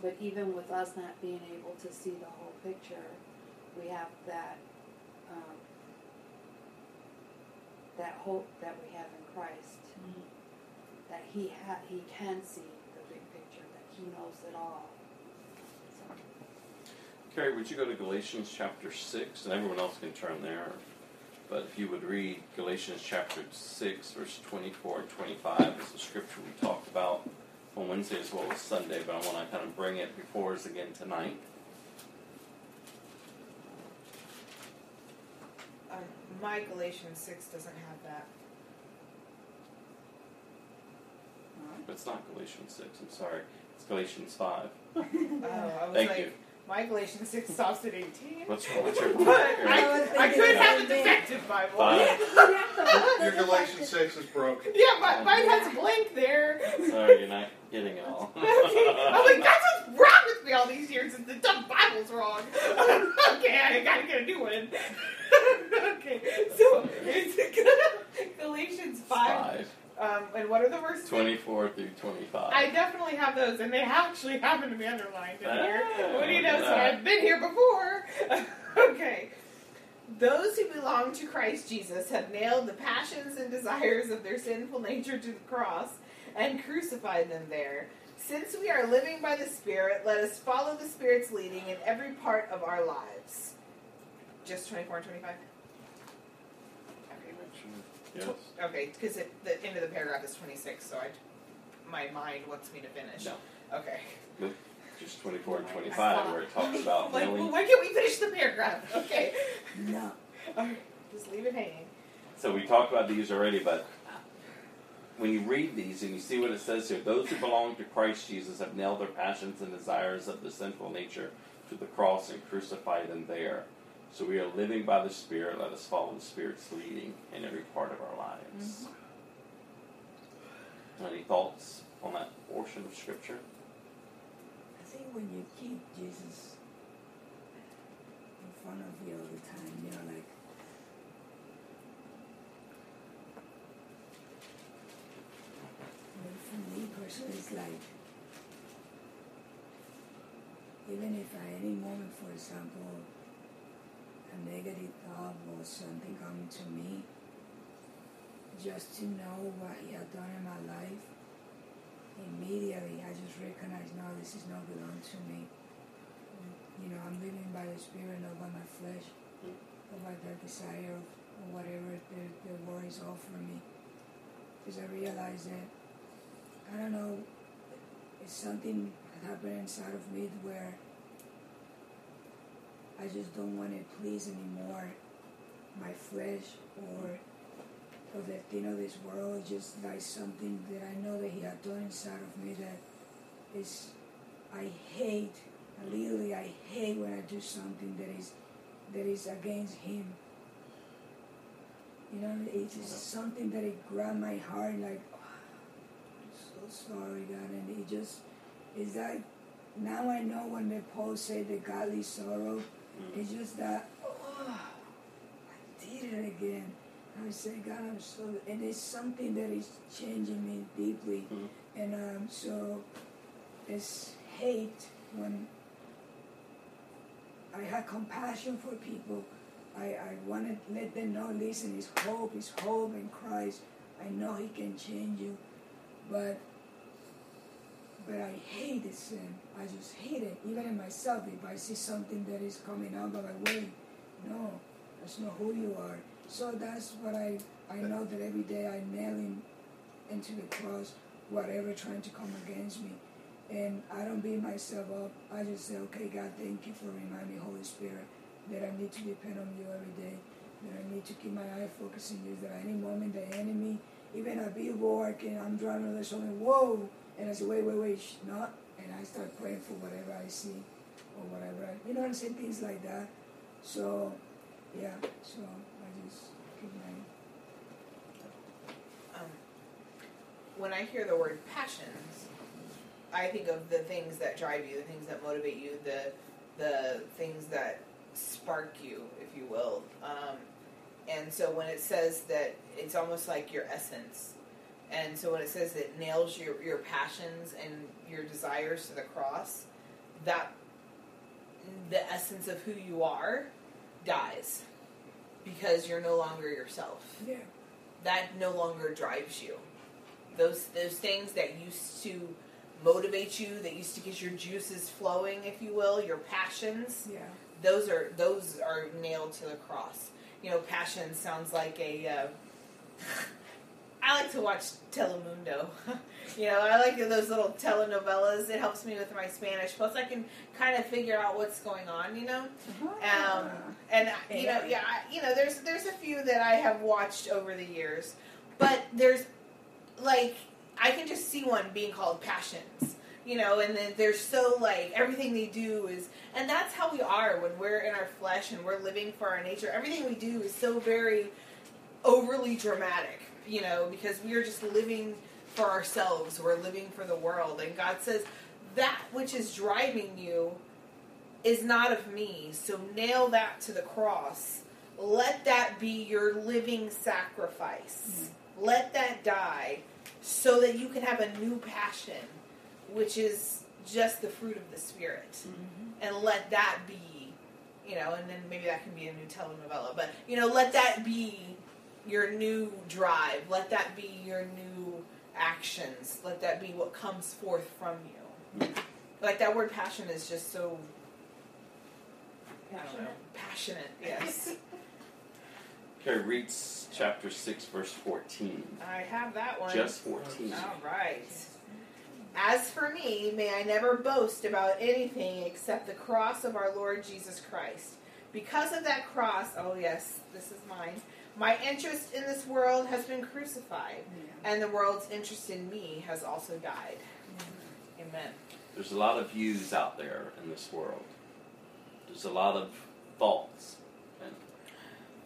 but even with us not being able to see the whole picture, we have that um, that hope that we have in Christ. That he ha- he can see the big picture. That he knows it all. So, Carrie, would you go to Galatians chapter 6? And everyone else can turn there. But if you would read Galatians chapter 6, verse 24 and 25 is the scripture we talked about on Wednesday as well as Sunday, but I want to kind of bring it before us again tonight. Um, my Galatians 6 doesn't have that. But it's not Galatians 6, I'm sorry. It's Galatians 5. Oh, I was Thank like, you. My Galatians 6 stops at 18. What's wrong with your But Here. I, I could have a defective Bible. Five. Your Galatians 6 is broken. Yeah, my, mine has a blank there. Sorry, you're not getting it all. Okay. I'm like, that's what's wrong with me all these years. Is the dumb Bible's wrong. okay, I gotta get a new one. okay, so it's Galatians 5. 5. Um, and what are the verses? 24 through 25. I definitely have those, and they actually happen to be underlined in here. Ah, what do you know? So. I've been here before. okay. Those who belong to Christ Jesus have nailed the passions and desires of their sinful nature to the cross and crucified them there. Since we are living by the Spirit, let us follow the Spirit's leading in every part of our lives. Just 24 and 25? Okay. Yes. Okay, because the end of the paragraph is 26, so I, my mind wants me to finish. No. Okay. Just 24 and 25, saw. where it talks about like, well, nailing. why can't we finish the paragraph? Okay. No. Alright, just leave it hanging. So we talked about these already, but when you read these and you see what it says here, those who belong to Christ Jesus have nailed their passions and desires of the sinful nature to the cross and crucified them there. So we are living by the Spirit. Let us follow the Spirit's leading in every part of our lives. Mm-hmm. Any thoughts on that portion of Scripture? I think when you keep Jesus in front of you all the time, you know, like for me personally, it's like even if at any moment, for example, a negative thought or something coming to me, just to know what He had done in my life immediately I just recognize no, this is not belong to me. You know, I'm living by the spirit, not by my flesh, or by the desire or whatever the, the world is offering me. Because I realize that, I don't know, it's something that happened inside of me where I just don't want to please anymore my flesh or of the thing of this world, just like something that I know that He had done inside of me that is, I hate. Literally, I hate when I do something that is that is against Him. You know, it's just something that it grabbed my heart. Like, Oh, I'm so sorry, God, and it just is like now I know when the Paul said the godly sorrow. It's just that, oh, I did it again. I say, God, I'm so, and it's something that is changing me deeply. Mhm. And um, so it's hate when I had compassion for people. I, I want to let them know, listen, it's hope, it's hope in Christ. I know He can change you. But but I hate the sin. I just hate it. Even in myself, if I see something that is coming out of my way, no, that's not who you are. So that's what I, I know that every day I nail in, into the cross whatever trying to come against me. And I don't beat myself up. I just say, okay, God, thank you for reminding me, Holy Spirit, that I need to depend on you every day. That I need to keep my eye focused on you. That at any moment the enemy, even a billboard, and I'm driving on something, whoa, and I say, wait, wait, wait, not. And I start praying for whatever I see or whatever. I, you know what I'm saying? Things like that. So, yeah, so I just keep my Um, when I hear the word passions, I think of the things that drive you, the things that motivate you, the the things that spark you, if you will. Um, and so when it says that it's almost like your essence, and so when it says it nails your your passions and your desires to the cross, that the essence of who you are dies because you're no longer yourself yeah. that no longer drives you. Those those things that used to motivate you, that used to get your juices flowing, if you will, your passions, Yeah. those are those are nailed to the cross. You know, passion sounds like a. Uh, I like to watch Telemundo. You know, I like those little telenovelas. It helps me with my Spanish. Plus, I can kind of figure out what's going on. You know, um, and you know, yeah, I- you know, there's there's a few that I have watched over the years, but there's like I can just see one being called Passions. You know, and then they're so like everything they do is, and that's how we are when we're in our flesh and we're living for our nature. Everything we do is so very overly dramatic, you know, because we are just living for ourselves. We're living for the world. And God says, that which is driving you is not of me. So nail that to the cross. Let that be your living sacrifice. Mm-hmm. Let that die so that you can have a new passion, which is just the fruit of the Spirit. Mm-hmm. And let that be, you know, and then maybe that can be a new telenovela, but, you know, let that be your new drive. Let that be your new actions. Let that be what comes forth from you. Like that word passion is just so I don't know, passionate. Yes, Okay, reads chapter 6, verse 14. I have that one. Just 14. All right. As for me, may I never boast about anything except the cross of our Lord Jesus Christ. Because of that cross, oh yes, this is mine. My interest in this world has been crucified, and the world's interest in me has also died. Amen. There's a lot of views out there in this world. There's a lot of thoughts and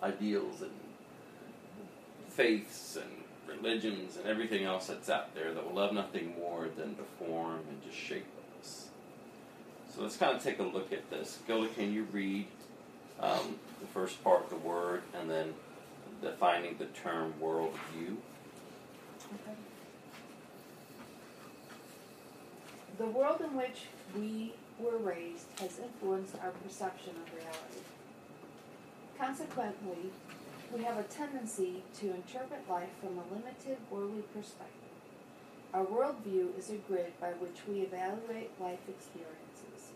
ideals and faiths and religions and everything else that's out there that will love nothing more than to form and to shape us. So let's kind of take a look at this. Gilda, can you read um, the first part of the word and then defining the term worldview? The world in which we were raised has influenced our perception of reality. Consequently, we have a tendency to interpret life from a limited worldly perspective. Our worldview is a grid by which we evaluate life experiences.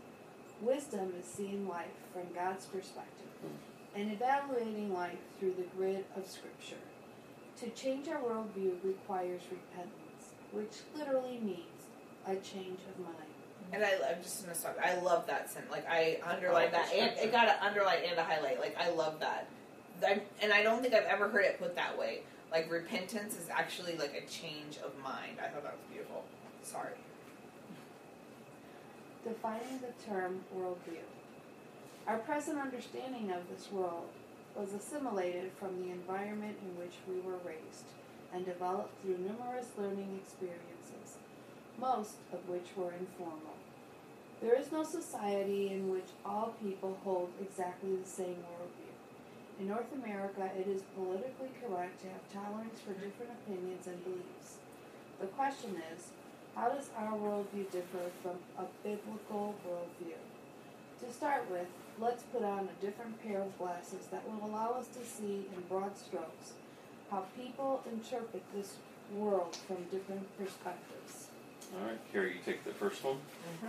Wisdom is seeing life from God's perspective hmm. And evaluating life through the grid of Scripture. To change our worldview requires repentance, which literally means a change of mind. And I, I'm just gonna stop. I love that sentence. Like I underlined Oh, that, and perspective. it got an underline and a highlight. Like I love that. I, and I don't think I've ever heard it put that way. Like repentance is actually like a change of mind. I thought that was beautiful. Sorry. Defining the term worldview. Our present understanding of this world was assimilated from the environment in which we were raised and developed through numerous learning experiences, most of which were informal. There is no society in which all people hold exactly the same worldview. In North America, it is politically correct to have tolerance for different opinions and beliefs. The question is, how does our worldview differ from a biblical worldview? To start with, let's put on a different pair of glasses that will allow us to see in broad strokes how people interpret this world from different perspectives. All right, Carrie, you take the first one. Mm-hmm.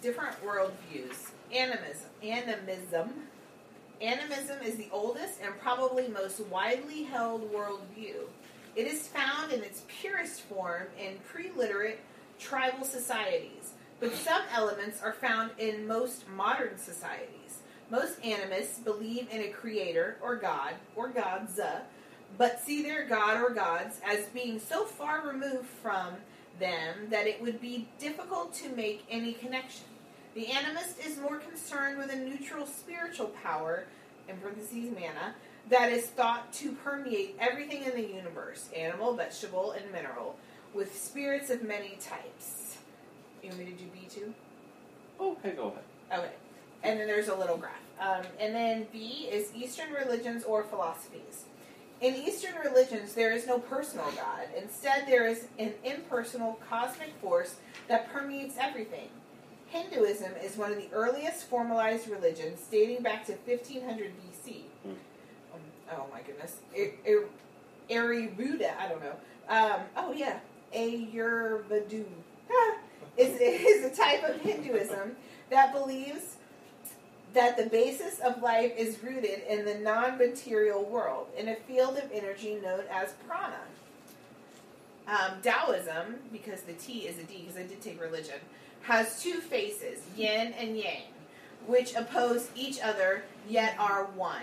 Different worldviews. Animism. Animism. Animism is the oldest and probably most widely held worldview. It is found in its purest form in pre-literate tribal societies, but some elements are found in most modern societies. Most animists believe in a creator or God or gods, uh, but see their god or gods as being so far removed from them that it would be difficult to make any connection. The animist is more concerned with a neutral spiritual power, in parentheses mana, that is thought to permeate everything in the universe animal, vegetable, and mineral, with spirits of many types. You want me to do B2? Okay, go ahead. Okay. And then there's a little graph. Um, and then B is Eastern religions or philosophies. In Eastern religions, there is no personal God. Instead, there is an impersonal cosmic force that permeates everything. Hinduism is one of the earliest formalized religions, dating back to 1500 BC. Hmm. Um, oh my goodness. A- A- Aribuda, I don't know. Um, oh yeah, Ayurveda Ah, is, is a type of Hinduism that believes that the basis of life is rooted in the non material world, in a field of energy known as prana. Um, Taoism, because the T is a D, because I did take religion, has two faces, yin and yang, which oppose each other yet are one.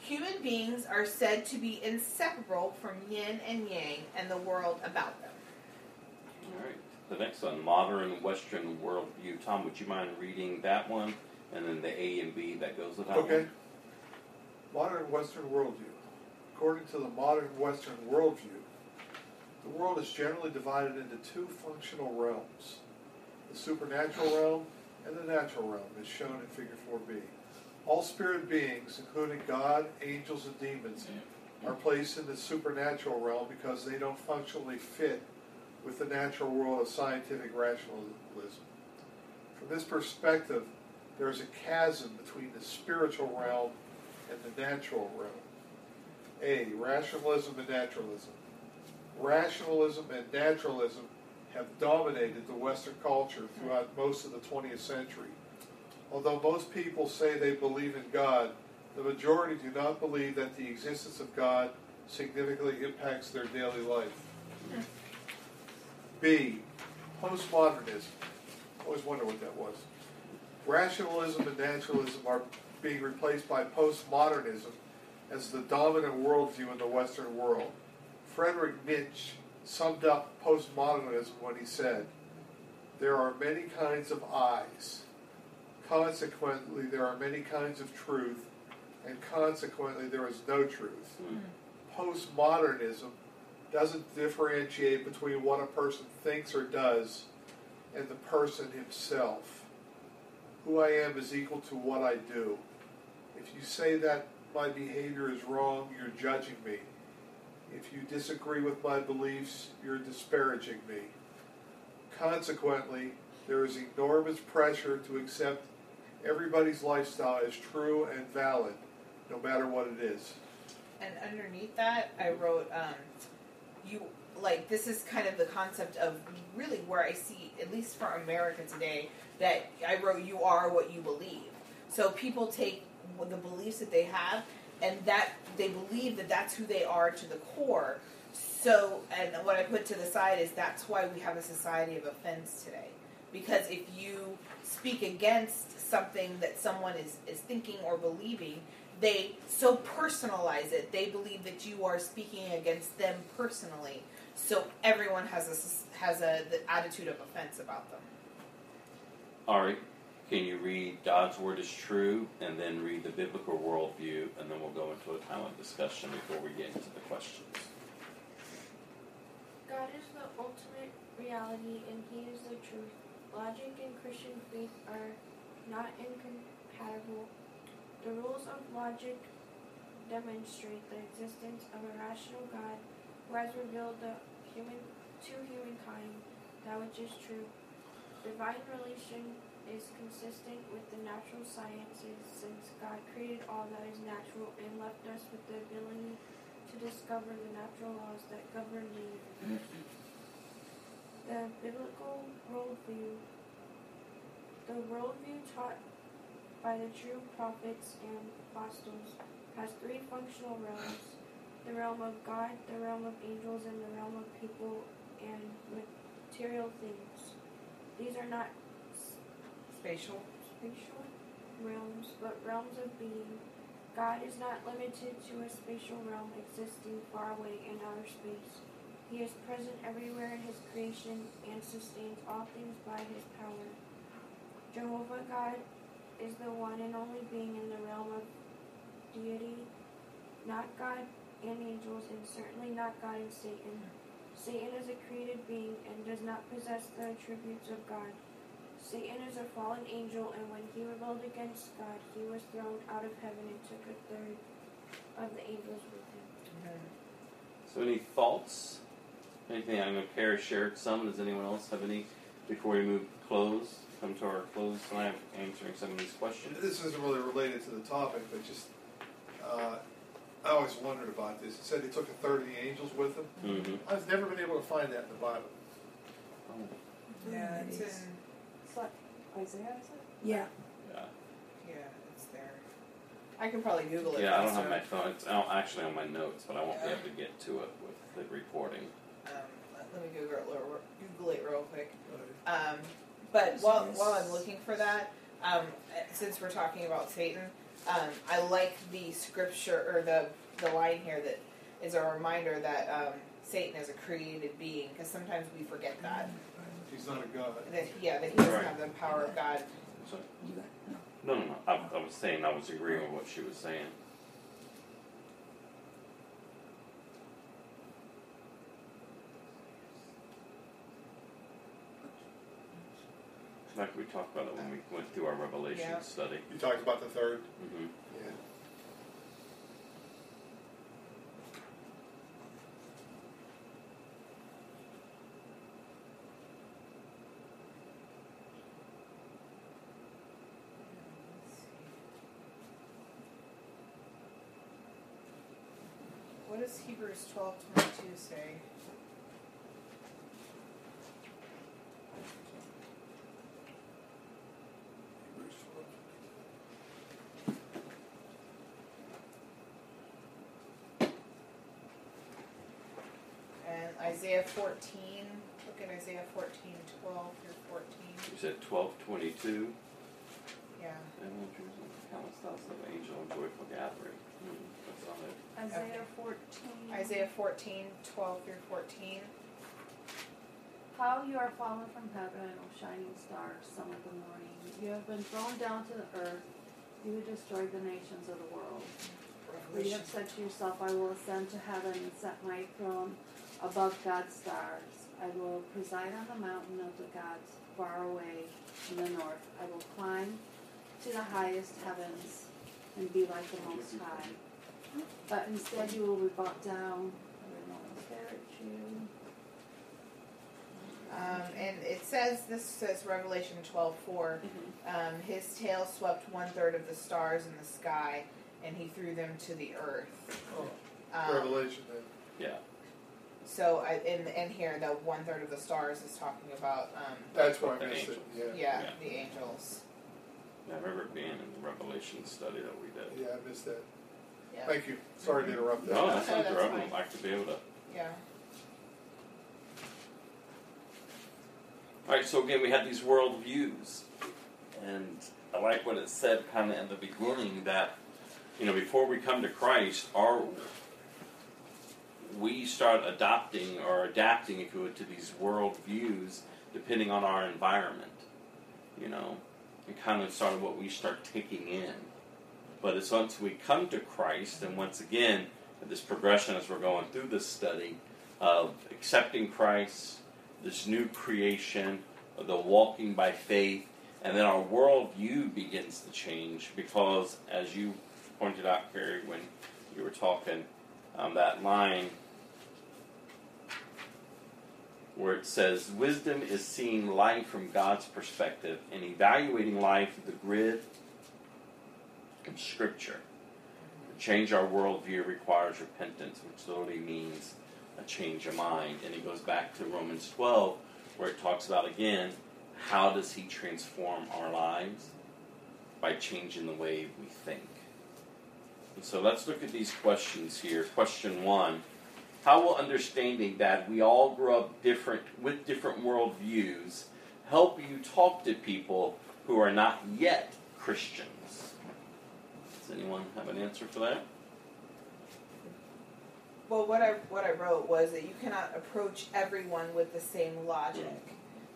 Human beings are said to be inseparable from yin and yang and the world about them. All right. The next one, modern Western worldview. Tom, would you mind reading that one, and then the A and B that goes with that Okay. one? Modern Western worldview. According to the modern Western worldview, the world is generally divided into two functional realms the supernatural realm and the natural realm, as shown in Figure 4b. All spirit beings, including God, angels, and demons, are placed in the supernatural realm because they don't functionally fit with the natural world of scientific rationalism. From this perspective, there is a chasm between the spiritual realm and the natural realm. A. Rationalism and naturalism. Rationalism and naturalism have dominated the Western culture throughout most of the 20th century. Although most people say they believe in God, the majority do not believe that the existence of God significantly impacts their daily life. B. Postmodernism. Always wonder what that was. Rationalism and naturalism are being replaced by postmodernism as the dominant worldview in the Western world. Frederick Nietzsche summed up postmodernism when he said, There are many kinds of eyes. Consequently, there are many kinds of truth, and consequently, there is no truth. Hmm. Postmodernism doesn't differentiate between what a person thinks or does and the person himself. Who I am is equal to what I do. If you say that my behavior is wrong, you're judging me. If you disagree with my beliefs, you're disparaging me. Consequently, there is enormous pressure to accept everybody's lifestyle as true and valid, no matter what it is. And underneath that, I wrote, um, you like this is kind of the concept of really where I see, at least for America today, that I wrote, you are what you believe. So people take the beliefs that they have, and that they believe that that's who they are to the core. So, and what I put to the side is that's why we have a society of offense today. Because if you speak against something that someone is, is thinking or believing, they so personalize it. They believe that you are speaking against them personally. So everyone has a has a the attitude of offense about them. All right. Can you read God's word is true, and then read the biblical worldview, and then we'll go into a time of discussion before we get into the questions. God is the ultimate reality and He is the truth. Logic and Christian faith are not incompatible. The rules of logic demonstrate the existence of a rational God who has revealed the human to humankind that which is true. Divine relation is consistent with the natural sciences since God created all that is natural and left us with the ability to discover the natural laws that govern the universe. The biblical worldview. The worldview taught by the true prophets and apostles has three functional realms the realm of God, the realm of angels, and the realm of people and material things. These are not Spatial. spatial realms, but realms of being. God is not limited to a spatial realm existing far away in outer space. He is present everywhere in his creation and sustains all things by his power. Jehovah God is the one and only being in the realm of deity, not God and angels, and certainly not God and Satan. Satan is a created being and does not possess the attributes of God. Satan is a fallen angel, and when he rebelled against God, he was thrown out of heaven and took a third of the angels with him. So, any thoughts? Anything? I'm going to pair share some. Does anyone else have any before we move close? Come to our close time answering some of these questions. This isn't really related to the topic, but just uh, I always wondered about this. It said he took a third of the angels with him. Mm-hmm. I've never been able to find that in the Bible. Yeah, it's in. It's like Isaiah, is it? Yeah. Yeah. Yeah, it's there. I can probably Google it. Yeah, I don't have my phone. It's out- actually on my notes, but I won't be able to get to it with the recording. Um, let let me Google it, real- Google it real quick. Um, but while while I'm looking for that, um, since we're talking about Satan, um, I like the scripture or the the line here that is a reminder that um, Satan is a created being because sometimes we forget that He's not a god. that yeah that he doesn't Right. have the power of God. So, You got, no. no, no, no. I, I was saying I was agreeing with what she was saying. Like we talked about it when we went through our Revelation Yeah. study. You talked about the third? hmm Yeah. What does Hebrews twelve twenty two say? Hebrews 12. And Isaiah fourteen. Look at Isaiah 14, 12 through fourteen. You said twelve twenty two. Yeah. And then Jerusalem, countless thousands of angel and joyful gathering. That's on it. Isaiah 14. Isaiah 14, 12 through 14. How you are fallen from heaven, O shining star, son of the morning. You have been thrown down to the earth. You have destroyed the nations of the world. For you have said to yourself, I will ascend to heaven and set my throne above God's stars. I will preside on the mountain of the gods far away in the north. I will climb to the highest heavens and be like the Most High. But instead you will be brought down. I don't know, stare at you. Um, and it says, this says Revelation 12, 4. Um, his tail swept one third of the stars in the sky, and he threw them to the earth. Oh, Um, Revelation then. Yeah. So I, in, in here, the one third of the stars is talking about, um, That's why I The missed it. angels. Yeah. yeah, Yeah. the angels. I remember it being in the Revelation study that we did. Yeah, I missed that. Yeah. Thank you. Sorry to interrupt that. No, that's No, not that's interrupting. fine. I'd like to be able to. Yeah. All right, so again, we had these world views, and I like what it said kind of in the beginning that, you know, before we come to Christ, our we start adopting or adapting, if you would, to these world views depending on our environment, you know, and kind of sort of what we start taking in. But it's once we come to Christ, and once again, this progression as we're going through this study of accepting Christ, this new creation, the walking by faith, and then our worldview begins to change because, as you pointed out, Carrie, when you were talking, um, that line where it says, Wisdom is seeing life from God's perspective and evaluating life through the grid of Scripture. To change our worldview requires repentance, which literally means a change of mind. And it goes back to Romans 12, where it talks about again how does he transform our lives? By changing the way we think. So let's look at these questions here. Question one How will understanding that we all grow up different with different worldviews help you talk to people who are not yet Christians? Does anyone have an answer for that? Well, what I what I wrote was that you cannot approach everyone with the same logic.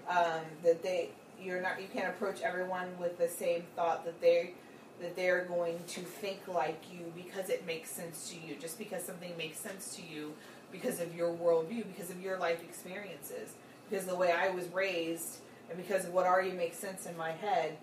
Um, that they you're not you can't approach everyone with the same thought that they that they're going to think like you because it makes sense to you. Just because something makes sense to you because of your worldview, because of your life experiences, because the way I was raised, and because of what already makes sense in my head.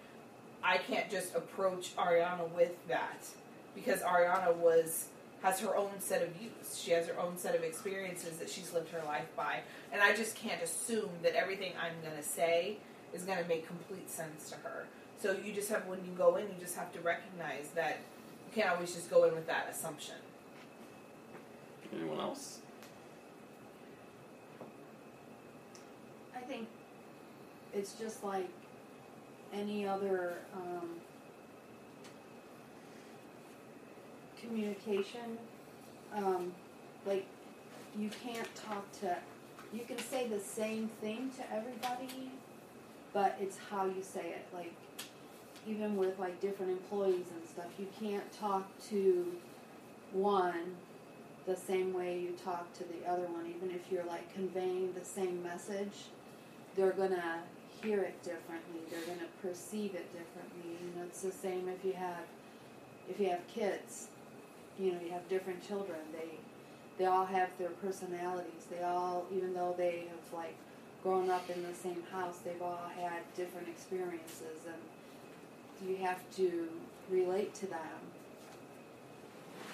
I can't just approach Ariana with that because Ariana was has her own set of views. She has her own set of experiences that she's lived her life by. And I just can't assume that everything I'm going to say is going to make complete sense to her. So you just have, when you go in, you just have to recognize that you can't always just go in with that assumption. Anyone else? I think it's just like any other um, communication. Um, like you can't talk to you can say the same thing to everybody, but it's how you say it. Like even with like different employees and stuff, you can't talk to one the same way you talk to the other one, even if you're like conveying the same message, they're gonna hear it differently. They're gonna perceive it differently. You know, it's the same if you have if you have kids. You know, you have different children. They they all have their personalities. They all, even though they have like grown up in the same house, they've all had different experiences, and you have to relate to them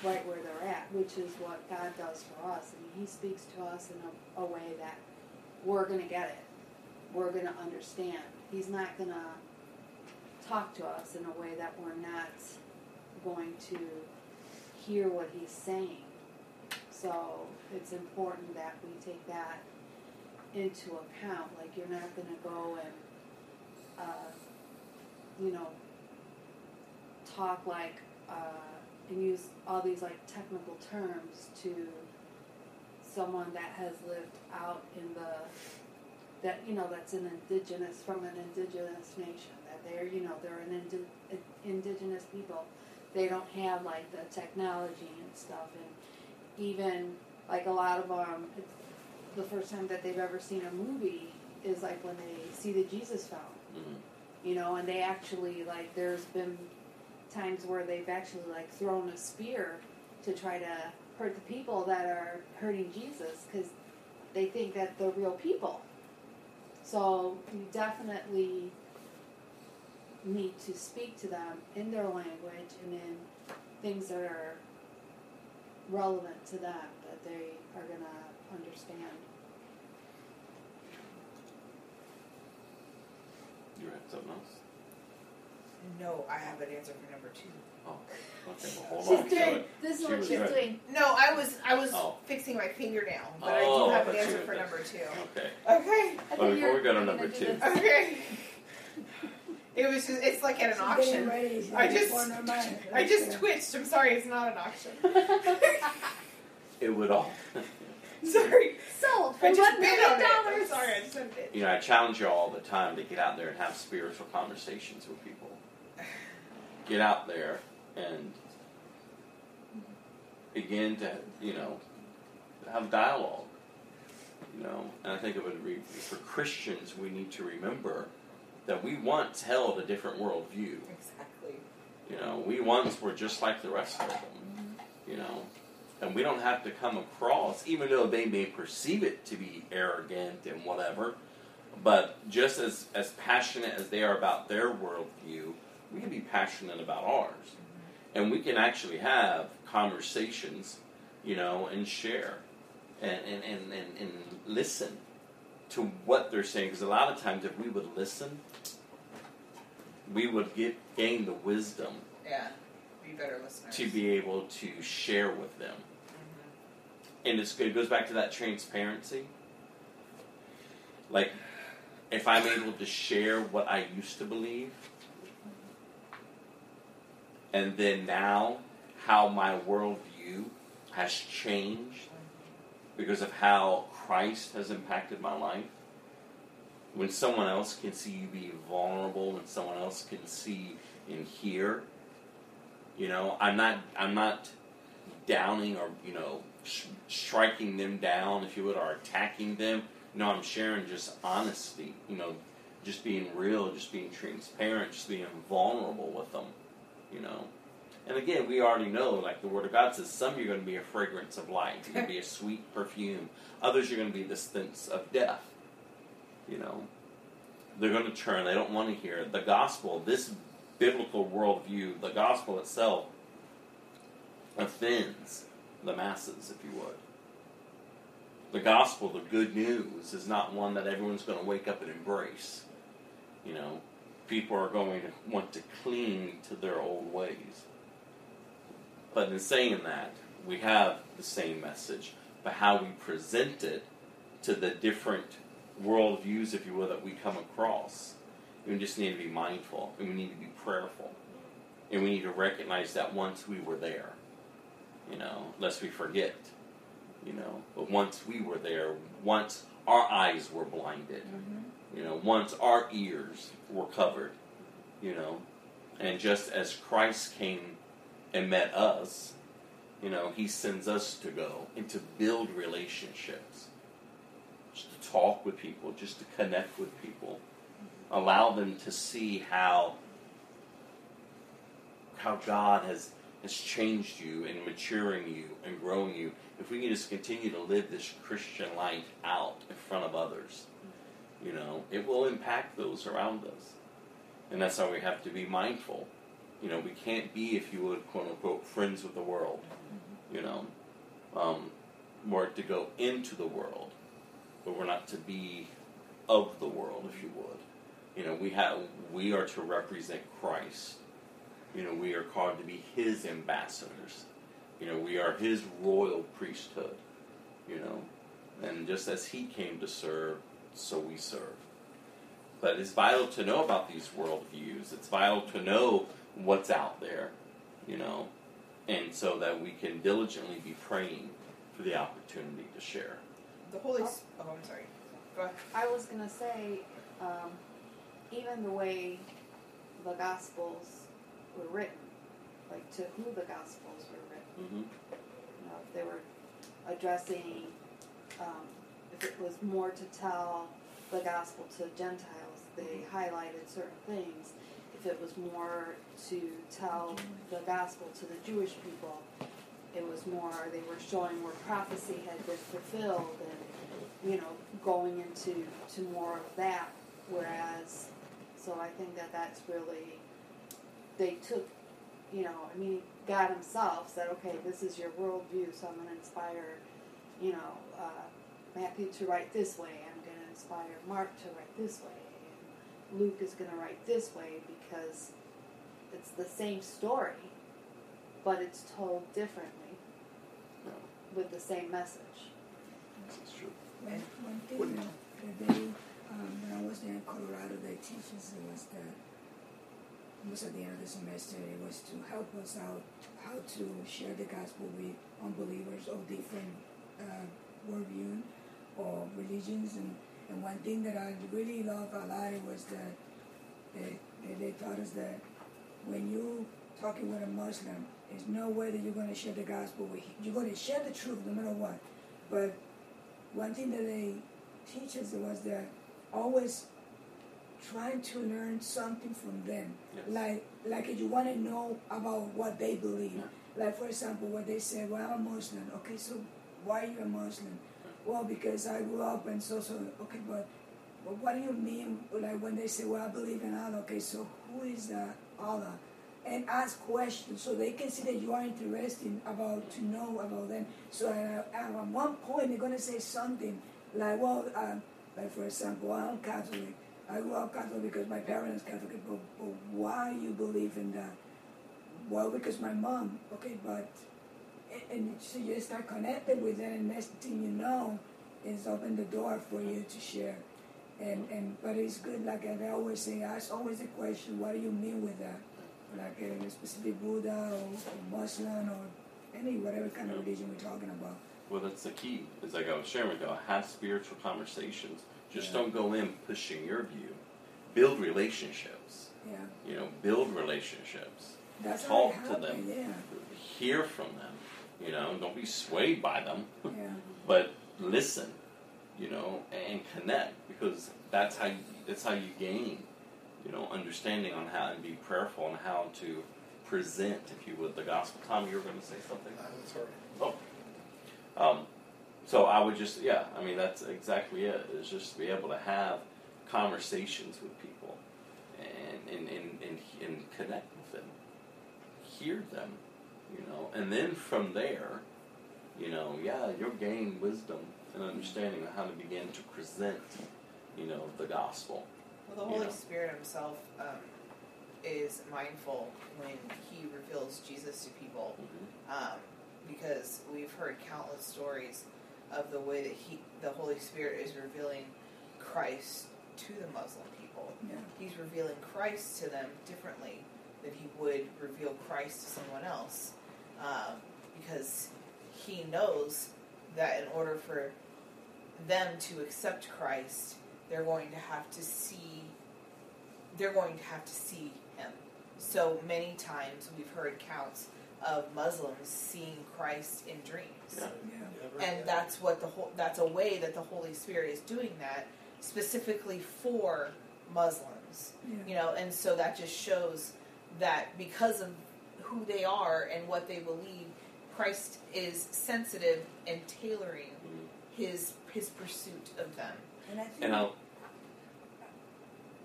right where they're at, which is what God does for us. I mean, He speaks to us in a, a way that we're going to get it. We're going to understand. He's not going to talk to us in a way that we're not going to hear what He's saying. So it's important that we take that into account. Like you're not going to go and, uh, you know, talk like. Uh, and use all these like technical terms to someone that has lived out in the that you know that's an indigenous from an indigenous nation that they're you know they're an indi- indigenous people they don't have like the technology and stuff and even like a lot of um the first time that they've ever seen a movie is like when they see the jesus film Mhm. you know and they actually like there's been times where they've actually like thrown a spear to try to hurt the people that are hurting Jesus because they think that they're real people. So you definitely need to speak to them in their language and in things that are relevant to them that they are going to understand. You had something else? No, I have an answer for number two. Oh, okay. Well, hold She's on. doing, So- this is she what was she's good. doing. No, I was I was Oh. fixing my fingernail, but I Oh, do have an thought answer you for were- number two. Okay. Okay. I Well, think before you're- we go to you're number do two. this. Okay. It was just it's like at an auction. I just- corner of mine. I just twitched. I'm sorry, it's not an auction. It would all. sorry. Sold for I just million on dollars. sorry, I just said it. you know, I challenge you all the time to get out there and have spiritual conversations with people. Get out there and begin to, you know, have dialogue. You know, and I think it would be for Christians, we need to remember that we once held a different worldview. Exactly. You know, we once were just like the rest of them. You know, and we don't have to come across, even though they may perceive it to be arrogant and whatever. But just as as passionate as they are about their worldview, we can be passionate about ours, and we can actually have conversations, you know, and share, and and and and, and listen to what they're saying. Because a lot of times, if we would listen, we would get gain the wisdom Yeah. Be better listeners. to be able to share with them. And it's. It goes back to that transparency. Like, if I'm able to share what I used to believe, and then now how my worldview has changed because of how Christ has impacted my life. When someone else can see you be vulnerable, when someone else can see and hear, you know, I'm not, I'm not downing or you know sh- striking them down, if you would, or attacking them. No, I'm sharing just honesty. You know, just being real, just being transparent, just being vulnerable with them. You know, and again, we already know, like the Word of God says, some you're going to be a fragrance of life. You're going to be a sweet perfume. Others you're going to be the stench of death. You know, they're going to turn. They don't want to hear the gospel. This biblical worldview, the gospel itself, offends the masses, if you would. The gospel, the good news, is not one that everyone's going to wake up and embrace. You know, people are going to want to cling to their old ways. But in saying that, we have the same message, but how we present it to the different worldviews, if you will, that we come across. We just need to be mindful, and we need to be prayerful, and we need to recognize that once we were there, you know, lest we forget, you know. But once we were there, once our eyes were blinded. Mm-hmm. You know, once our ears were covered. You know, and just as Christ came and met us, you know, He sends us to go and to build relationships, just to talk with people, just to connect with people, allow them to see how how God has has changed you and maturing you and growing you. If we can just continue to live this Christian life out in front of others, you know, it will impact those around us. And that's how we have to be mindful. You know, we can't be, if you would, quote unquote, friends with the world. You know, um, we're to go into the world, but we're not to be of the world, if you would. You know, we have we are to represent Christ. You know, we are called to be His ambassadors. You know, we are His royal priesthood. You know, and just as He came to serve, so we serve. But it's vital to know about these worldviews. It's vital to know what's out there, you know, and so that we can diligently be praying for the opportunity to share. The Holy. S- Oh, I'm sorry. Go ahead. I was gonna say, um, even the way the Gospels were written, like to who the Gospels were written. Mm-hmm. You know, if they were addressing, um, if it was more to tell the gospel to Gentiles, they highlighted certain things. If it was more to tell the gospel to the Jewish people, it was more, they were showing where prophecy had been fulfilled and, you know, going into to more of that. Whereas, so I think that that's really, they took, you know, I mean, God Himself said, okay, this is your worldview, so I'm going to inspire, you know, uh, Matthew to write this way. I'm going to inspire Mark to write this way. And Luke is going to write this way because it's the same story, but it's told differently No, with the same message. That's true. One, one thing What- that, that they, um, when I was there in Colorado, they teach us was that almost at the end of the semester, it was to help us out how to share the gospel with unbelievers of different uh, worldview or religions. And, and one thing that I really love a lot was that they, they, they taught us that when you talking with a Muslim, there's no way that you're going to share the gospel with You're going to share the truth no matter what. But one thing that they teach us was that always trying to learn something from them. Yes. Like like if you want to know about what they believe. Like for example, when they say, "Well, I'm Muslim." Okay, so why are you a Muslim? Well, because I grew up and so so. Okay, but but what do you mean? Like when they say, "Well, I believe in Allah." Okay, so who is uh, Allah? And ask questions so they can see that you are interested about to know about them. So uh, at one point they're gonna say something like, "Well, uh, like for example, I'm Catholic. I up Catholic because my parents Catholic. But, but why you believe in that? Well, because my mom. Okay, but and- so you start connected with them, and next thing you know, is open the door for you to share. And and but it's good. Like I always say, ask always the question, what do you mean with that? Like uh, in a specific Buddha or, or Muslim or any whatever kind of religion we're talking about. Well, that's the key. Is like I was sharing with you, have spiritual conversations. Just Yeah. don't go in pushing your view. Build relationships. Yeah, You know, build relationships. that's Talk to happened. them. Yeah, Hear from them. You know, don't be swayed by them, yeah. but listen. You know, and connect because that's how you, that's how you gain. You know, understanding on how and be prayerful on how to present, if you would, the gospel. Tom, you were going to say something. Uh, That's all right. Oh. Um, so I would just, yeah, I mean, that's exactly it, is just to be able to have conversations with people and, and, and, and, and connect with them, hear them, you know, and then from there, you know, yeah, you'll gain wisdom and understanding of how to begin to present, you know, the gospel. Well, the Holy Yeah. Spirit Himself um, is mindful when He reveals Jesus to people, um, because we've heard countless stories of the way that He, the Holy Spirit, is revealing Christ to the Muslim people. Yeah. He's revealing Christ to them differently than He would reveal Christ to someone else, um, because He knows that in order for them to accept Christ, they're going to have to see they're going to have to see him. So many times we've heard accounts of Muslims seeing Christ in dreams. Yeah. Yeah. And that's what the whole that's a way that the Holy Spirit is doing that specifically for Muslims. Yeah. You know, and so that just shows that because of who they are and what they believe, Christ is sensitive and tailoring his his pursuit of them. And I think And I'll,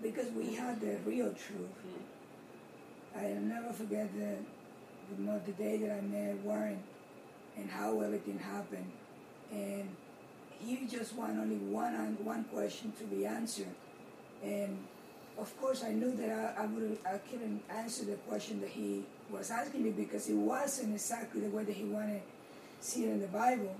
because we had the real truth. Hmm. I'll never forget the the, mo- the day that I met Warren and how everything happened. And he just wanted only one one question to be answered. And of course, I knew that I, I would I couldn't answer the question that he was asking me because it wasn't exactly the way that he wanted to see it in the Bible.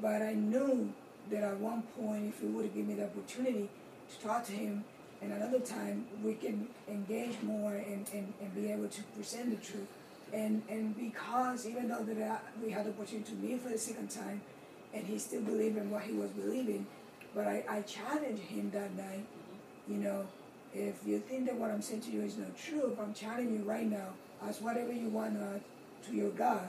But I knew that at one point, if he would have given me the opportunity to talk to him, and another time we can engage more and, and, and be able to present the truth. And and because even though that I, we had the opportunity to meet for the second time, and he still believed in what he was believing, but I, I challenged him that night. You know, if you think that what I'm saying to you is not true, if I'm challenging you right now, ask whatever you want uh, to your God,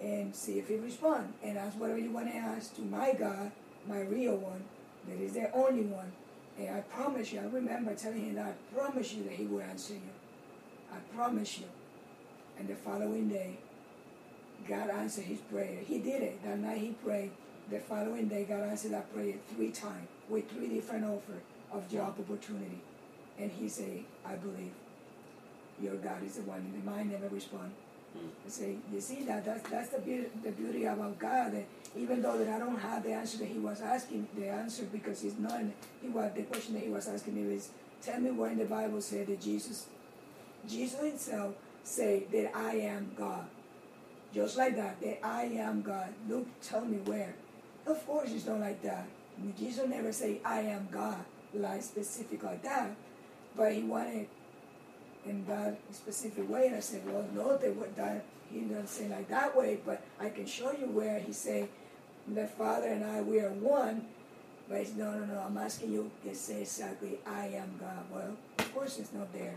and see if he responds. And ask whatever you want to ask to my God, my real one, that is the only one. And I promise you, I remember telling him that I promise you that he will answer you. I promise you. And the following day, God answered his prayer. He did it. That night he prayed. The following day, God answered that prayer three times with three different offers of job opportunity. And he said, I believe your God is the one. And the mind never respond. I say, you see that that's that's the beauty the beauty about God. That even though that I don't have the answer that He was asking, the answer because He's not. He was the question that He was asking me is, tell me where in the Bible said that Jesus, Jesus Himself say that I am God, just like that. That I am God. Look, tell me where. Of course, it's not like that. Jesus never say I am God like specific like that, but He wanted in that specific way. And I said, well, no, they would that he doesn't say like that way, but I can show you where he say, the Father and I, we are one. But it's, no, no, no, I'm asking you to say exactly, I am God. Well, of course it's not there.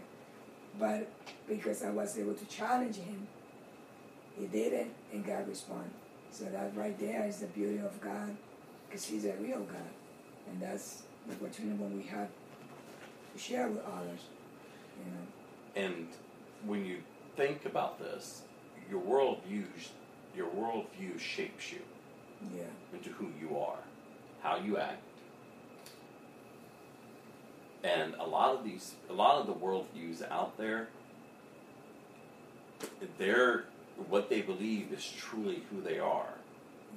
But because I was able to challenge him, he did it, and God responded. So that right there is the beauty of God, because he's a real God. And that's the opportunity when we have to share with others, you know. and when you think about this, your worldview, your worldview shapes you Yeah. into who you are, how you act. And a lot of these, a lot of the worldviews out there, they're what they believe is truly who they are,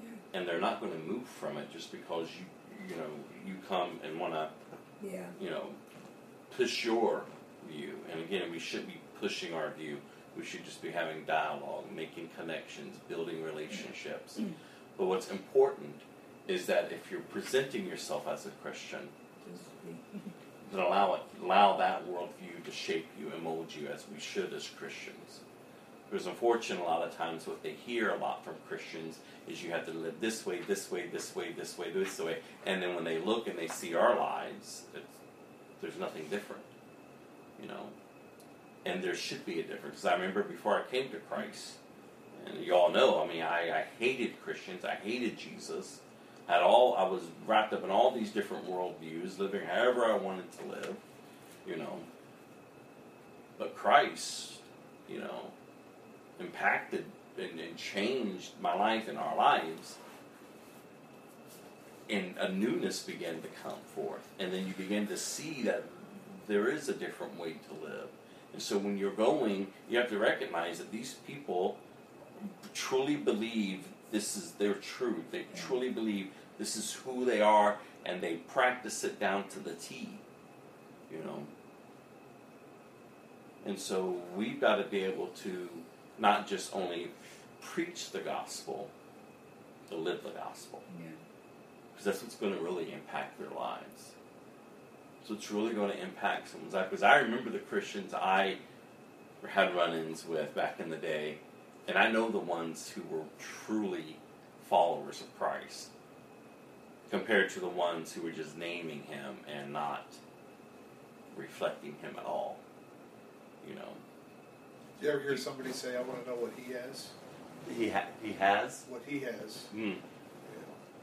Yeah. and they're not going to move from it just because you, you know, you come and want to, Yeah. you know, push your view. And again, we shouldn't be pushing our view. We should just be having dialogue, making connections, building relationships. Mm. But what's important is that if you're presenting yourself as a Christian, Then allow it, allow that worldview to shape you and mold you as we should as Christians. Because unfortunately, a lot of times what they hear a lot from Christians is you have to live this way, this way, this way, this way, this way, and then when they look and they see our lives, there's nothing different, you know. And there should be a difference. I remember before I came to Christ, and you all know, I mean, I, I hated Christians, I hated Jesus. Had all I was wrapped up in all these different worldviews, living however I wanted to live, you know. But Christ, you know, impacted and, and changed my life and our lives. And a newness began to come forth. And then you begin to see that there is a different way to live. And so when you're going, you have to recognize that these people truly believe this is their truth. They truly believe this is who they are, and they practice it down to the T. You know. And so we've got to be able to not just only preach the gospel, to live the gospel, Yeah. because that's what's going to really impact their lives. So it's really going to impact someone's life. Because I remember the Christians I had run-ins with back in the day, and I know the ones who were truly followers of Christ. compared to the ones who were just naming him and not reflecting him at all. You know, Do you ever hear somebody say, "I want to know what he has"? he ha- he has. What he has. Hmm.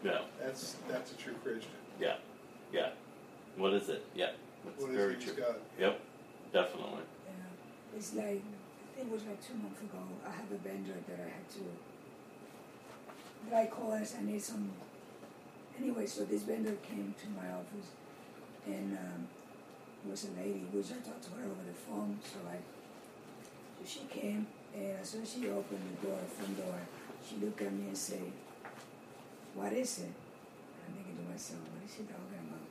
Yeah. Yeah. That's that's a true Christian. Yeah. Yeah. What is it? Yeah. That's What is very it he's true. got? Yep. Definitely. Yeah. It's like I think it was like two months ago. I have a vendor that I had to that I called and I need some. Anyway, so this vendor came to my office, and um, was a lady. Which I talked to her over the phone. So I, so she came, and as soon as she opened the door, the front door, she looked at me and said, "What is it?" I'm thinking to myself, "What is she talking about?"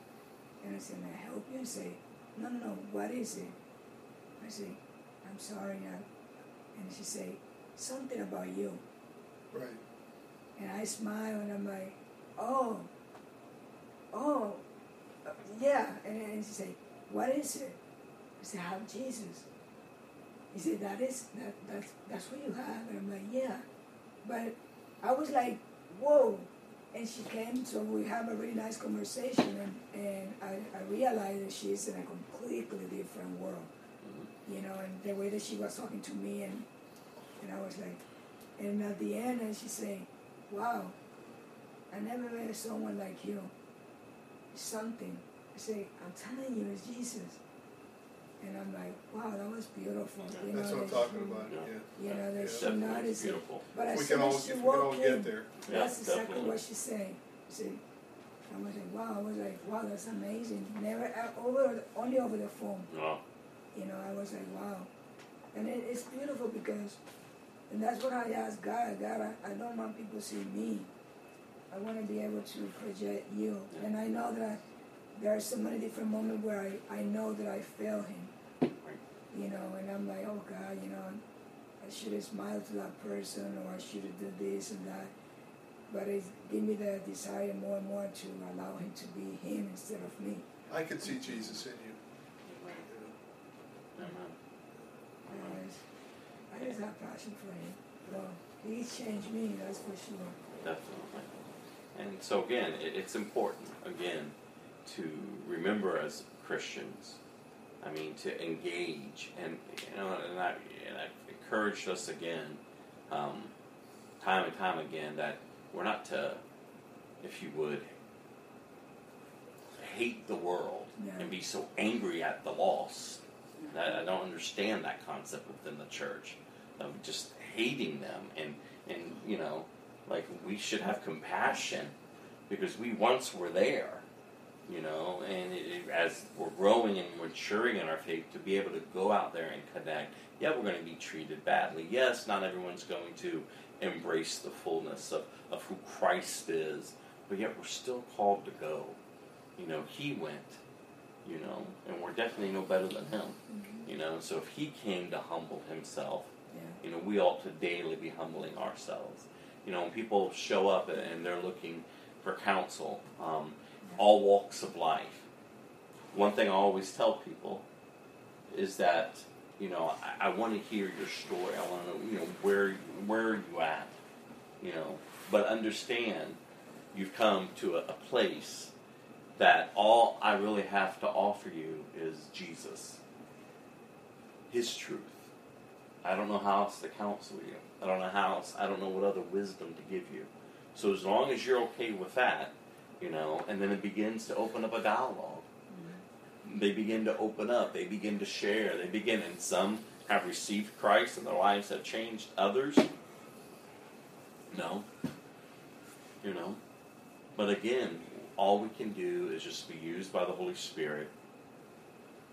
And I said, "May I help you?" And say, "No, no, no. What is it?" I say, I'm sorry, I, and she say, something about you. Right. And I smile and I'm like, oh, oh, uh, yeah. And, and she say, what is it? I say, I have Jesus. He said, that is, that, that's, that's what you have. And I'm like, yeah. But I was like, whoa. And she came, so we have a really nice conversation, and, and I, I realized that she's in a completely different world you know, and the way that she was talking to me, and and I was like, and at the end, and she said, "Wow, I never met someone like you. Something." I say, "I'm telling you, it's Jesus." And I'm like, "Wow, that was beautiful." You That's know, what I'm talking she- about. Yeah. Yeah. You know, that Yeah. she noticed it. Beautiful. But as we soon can all, as if she we can all walked get in, there. Yeah, that's exactly definitely. what she said. She said, I was like, wow, I was like, wow, that's amazing. Never, uh, over, only over the phone. Wow. You know, I was like, wow. And it, it's beautiful because, and that's what I ask God. God, I, I don't want people to see me. I want to be able to project you. And I know that there are so many different moments where I, I know that I fail Him. You know, and I'm like, oh God, you know, I should have smiled to that person or I should have done this and that. But it give me the desire more and more to allow Him to be Him instead of me. I could see Jesus in you. I just, I just have passion for him. Well, he's changed me, that's for sure. Definitely. And so again, it, it's important again to remember as Christians. I mean, to engage and you know, and I and I've encouraged us again, um, time and time again, that we're not to, if you would, hate the world Yeah. and be so angry at the lost. I, don't understand that concept within the church of just hating them and and you know like we should have compassion because we once were there you know and it, it- as we're growing and maturing in our faith to be able to go out there and connect yeah we're going to be treated badly. Yes not everyone's going to embrace the fullness of, of who christ is but yet we're still called to go. You know he went you know and we're definitely no better than him you know so if he came to humble himself Yeah. you know, we ought to daily be humbling ourselves. You know, when people show up and they're looking for counsel, um, all walks of life. One thing I always tell people is that you know I, I want to hear your story. I want to know you know where where are you at, you know. But understand, you've come to a, a place that all I really have to offer you is Jesus, His truth. I don't know how else to counsel you. I don't know how else. I don't know what other wisdom to give you. So as long as you're okay with that, you know, and then it begins to open up a dialogue. Mm-hmm. They begin to open up. They begin to share. They begin, and some have received Christ and their lives have changed. Others, no. You know, but again, all we can do is just be used by the Holy Spirit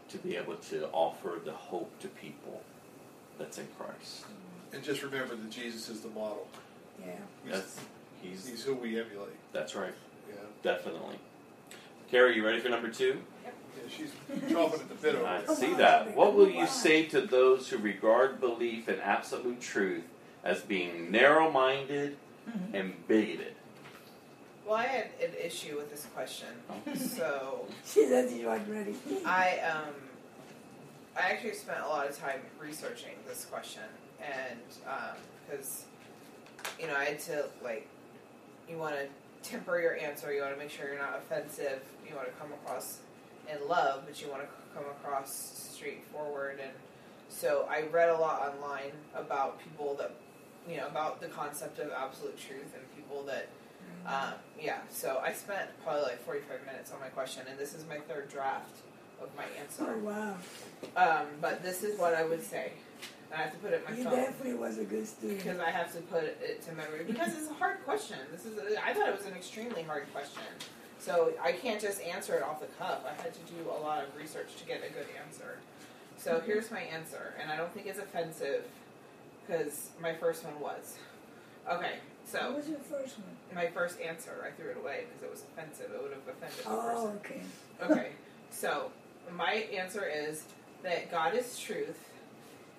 to be able to offer the hope to people that's in Christ. And just remember that Jesus is the model. Yeah. He's, That's he's he's who we emulate. that's right, Yeah. definitely. Carrie, you ready for number two? Yeah, she's chomping at the bit over I see that. What will you say to those who regard belief in absolute truth as being narrow-minded mm-hmm. and bigoted? Well, I had an issue with this question, so She said you are ready. I um, I actually spent a lot of time researching this question, and because you know I had to like, you want to temper your answer. You want to make sure you're not offensive. You want to come across in love, but you want to come across straightforward. And so I read a lot online about people that, you know, about the concept of absolute truth and people that, um, yeah. So I spent probably like 45 minutes on my question, and this is my third draft of my answer. Oh wow! Um, but this is what I would say. And I have to put it in my You phone definitely was a good student. because I have to put it to memory because it's a hard question. This is a, I thought it was an extremely hard question, so I can't just answer it off the cuff. I had to do a lot of research to get a good answer. So here's my answer, and I don't think it's offensive because my first one was. Okay, What so was your first one? my first answer I threw it away because it was offensive. It would have offended the oh, person. Oh, okay. Okay, so my answer is that God is truth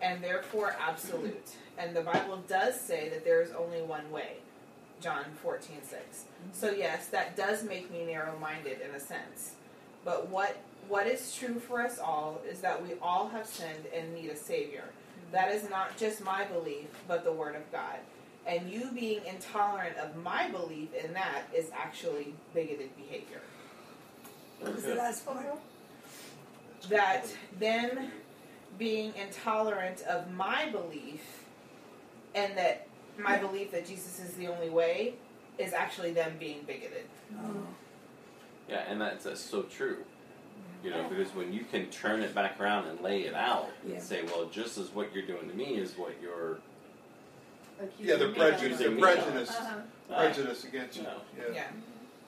and therefore absolute. And the Bible does say that there is only one way. John 14, 6. Mm-hmm. So yes, that does make me narrow minded in a sense. But what what is true for us all is that we all have sinned and need a savior. Mm-hmm. That is not just my belief, but the word of God. And you being intolerant of my belief in that is actually bigoted behavior. What was the last part? that them being intolerant of my belief and that my belief that Jesus is the only way is actually them being bigoted. Oh, Yeah, and that's, that's so true. You know, because when you can turn it back around and lay it out Yeah. and say, well, just as what you're doing to me is what you're Yeah, they're Yeah. prejudiced. They're Yeah. prejudiced. Uh-huh. uh, Prejudice against you. No. Yeah. Yeah.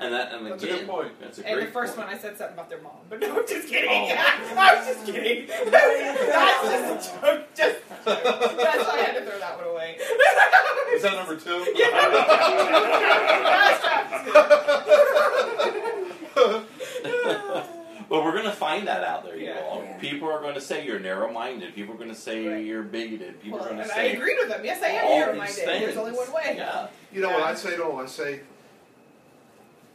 and that and That's a again, good point. That's a And great the first point. one I said something about their mom. But no, I'm just kidding. Oh. I was just kidding. That's just a joke. Just a joke. That's why I had to throw that one away. Is that number two? Yeah. well, we're going to find that out there, you Yeah. People are going to say you're narrow-minded. People are going to say Right. you're bigoted. People Well, are going and to I say with them. Yes, I am all narrow these minded. things. There's only one way. Yeah. You know what I say to them? I say,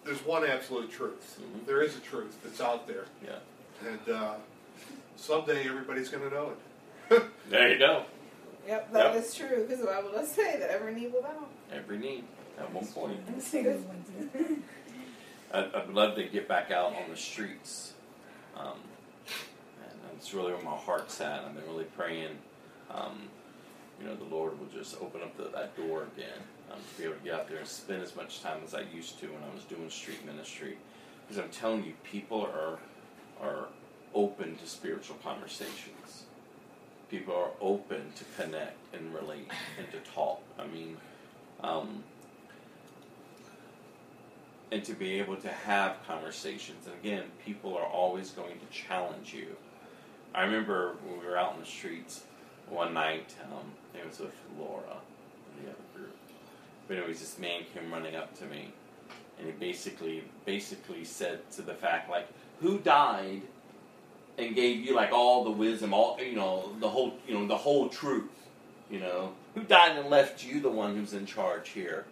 there's one absolute truth. Mhm. There is a truth that's out there. Yeah. And uh, someday everybody's going to know it. There you go. Yep, that is Yep. true. Because the Bible does say that every knee will bow. Every need at one point. that's a good one too. I'd, I'd love to get back out on the streets. Um, that's really where my heart's at. I've been really praying, um, you know, the Lord will just open up the, that door again. Um, to be able to get out there and spend as much time as I used to when I was doing street ministry. Because I'm telling you, people are, are open to spiritual conversations. People are open to connect and relate and to talk. I mean, um, and to be able to have conversations. And again, people are always going to challenge you. I remember when we were out in the streets one night, um, it was with Laura and the other group. But anyways, this man came running up to me, and he basically basically said to the fact like, "Who died and gave you like all the wisdom, all you know, the whole you know the whole truth, you know, who died and left you the one who's in charge here?"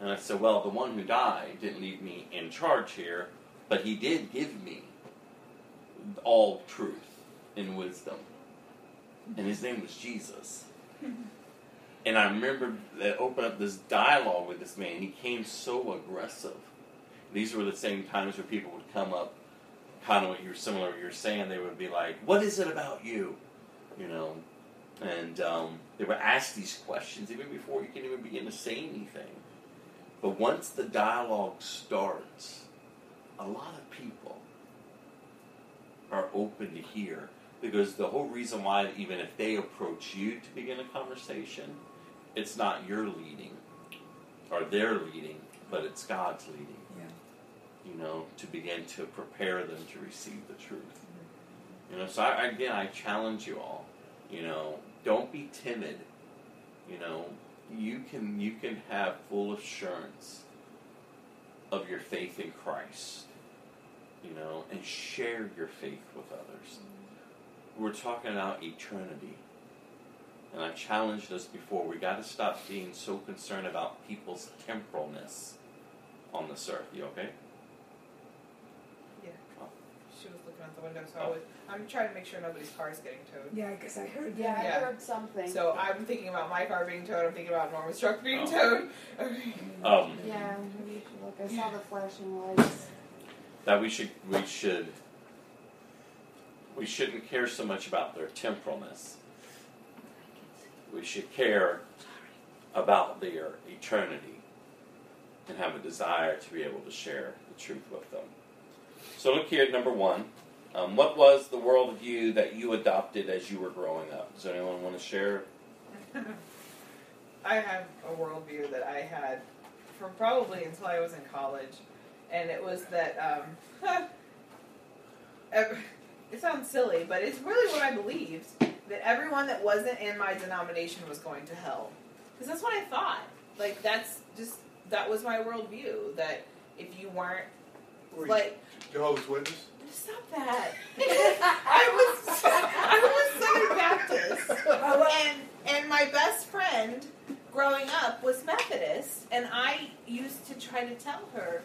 And I said, Well, the one who died didn't leave me in charge here, but he did give me all truth and wisdom. And his name was Jesus. and I remember that opened up this dialogue with this man. He came so aggressive. These were the same times where people would come up, kind of what you're similar what you're saying. They would be like, What is it about you? You know, and um, they would ask these questions even before you can even begin to say anything. But once the dialogue starts, a lot of people are open to hear because the whole reason why, even if they approach you to begin a conversation, it's not your leading or their leading, but it's God's leading. Yeah. You know, to begin to prepare them to receive the truth. Mm-hmm. You know, so I, again, I challenge you all. You know, don't be timid. You know, you can you can have full assurance of your faith in Christ. You know, and share your faith with others. We're talking about eternity. And I challenged us before, we got to stop being so concerned about people's temporalness on this earth. You okay? Yeah. She was looking out the window. So I was, I'm trying to make sure nobody's car is getting towed. Yeah, because I heard Yeah, I. Yeah. heard something. So I'm thinking about my car being towed. I'm thinking about Norma's truck being Oh. towed. Okay. Um, yeah, maybe you should look. I saw the flashing lights. that we should we should we shouldn't care so much about their temporalness. We should care about their eternity and have a desire to be able to share the truth with them. So look here at number one. Um, what was the worldview that you adopted as you were growing up? Does anyone want to share? I have a worldview that I had from probably until I was in college, and it was that um, it sounds silly, but it's really what I believed that everyone that wasn't in my denomination was going to hell, because that's what I thought. Like that's just that was my worldview that if you weren't Were you like Jehovah's Witness? stop that, I was I was Southern Baptist. and and my best friend growing up was Methodist, and I used to try to tell her,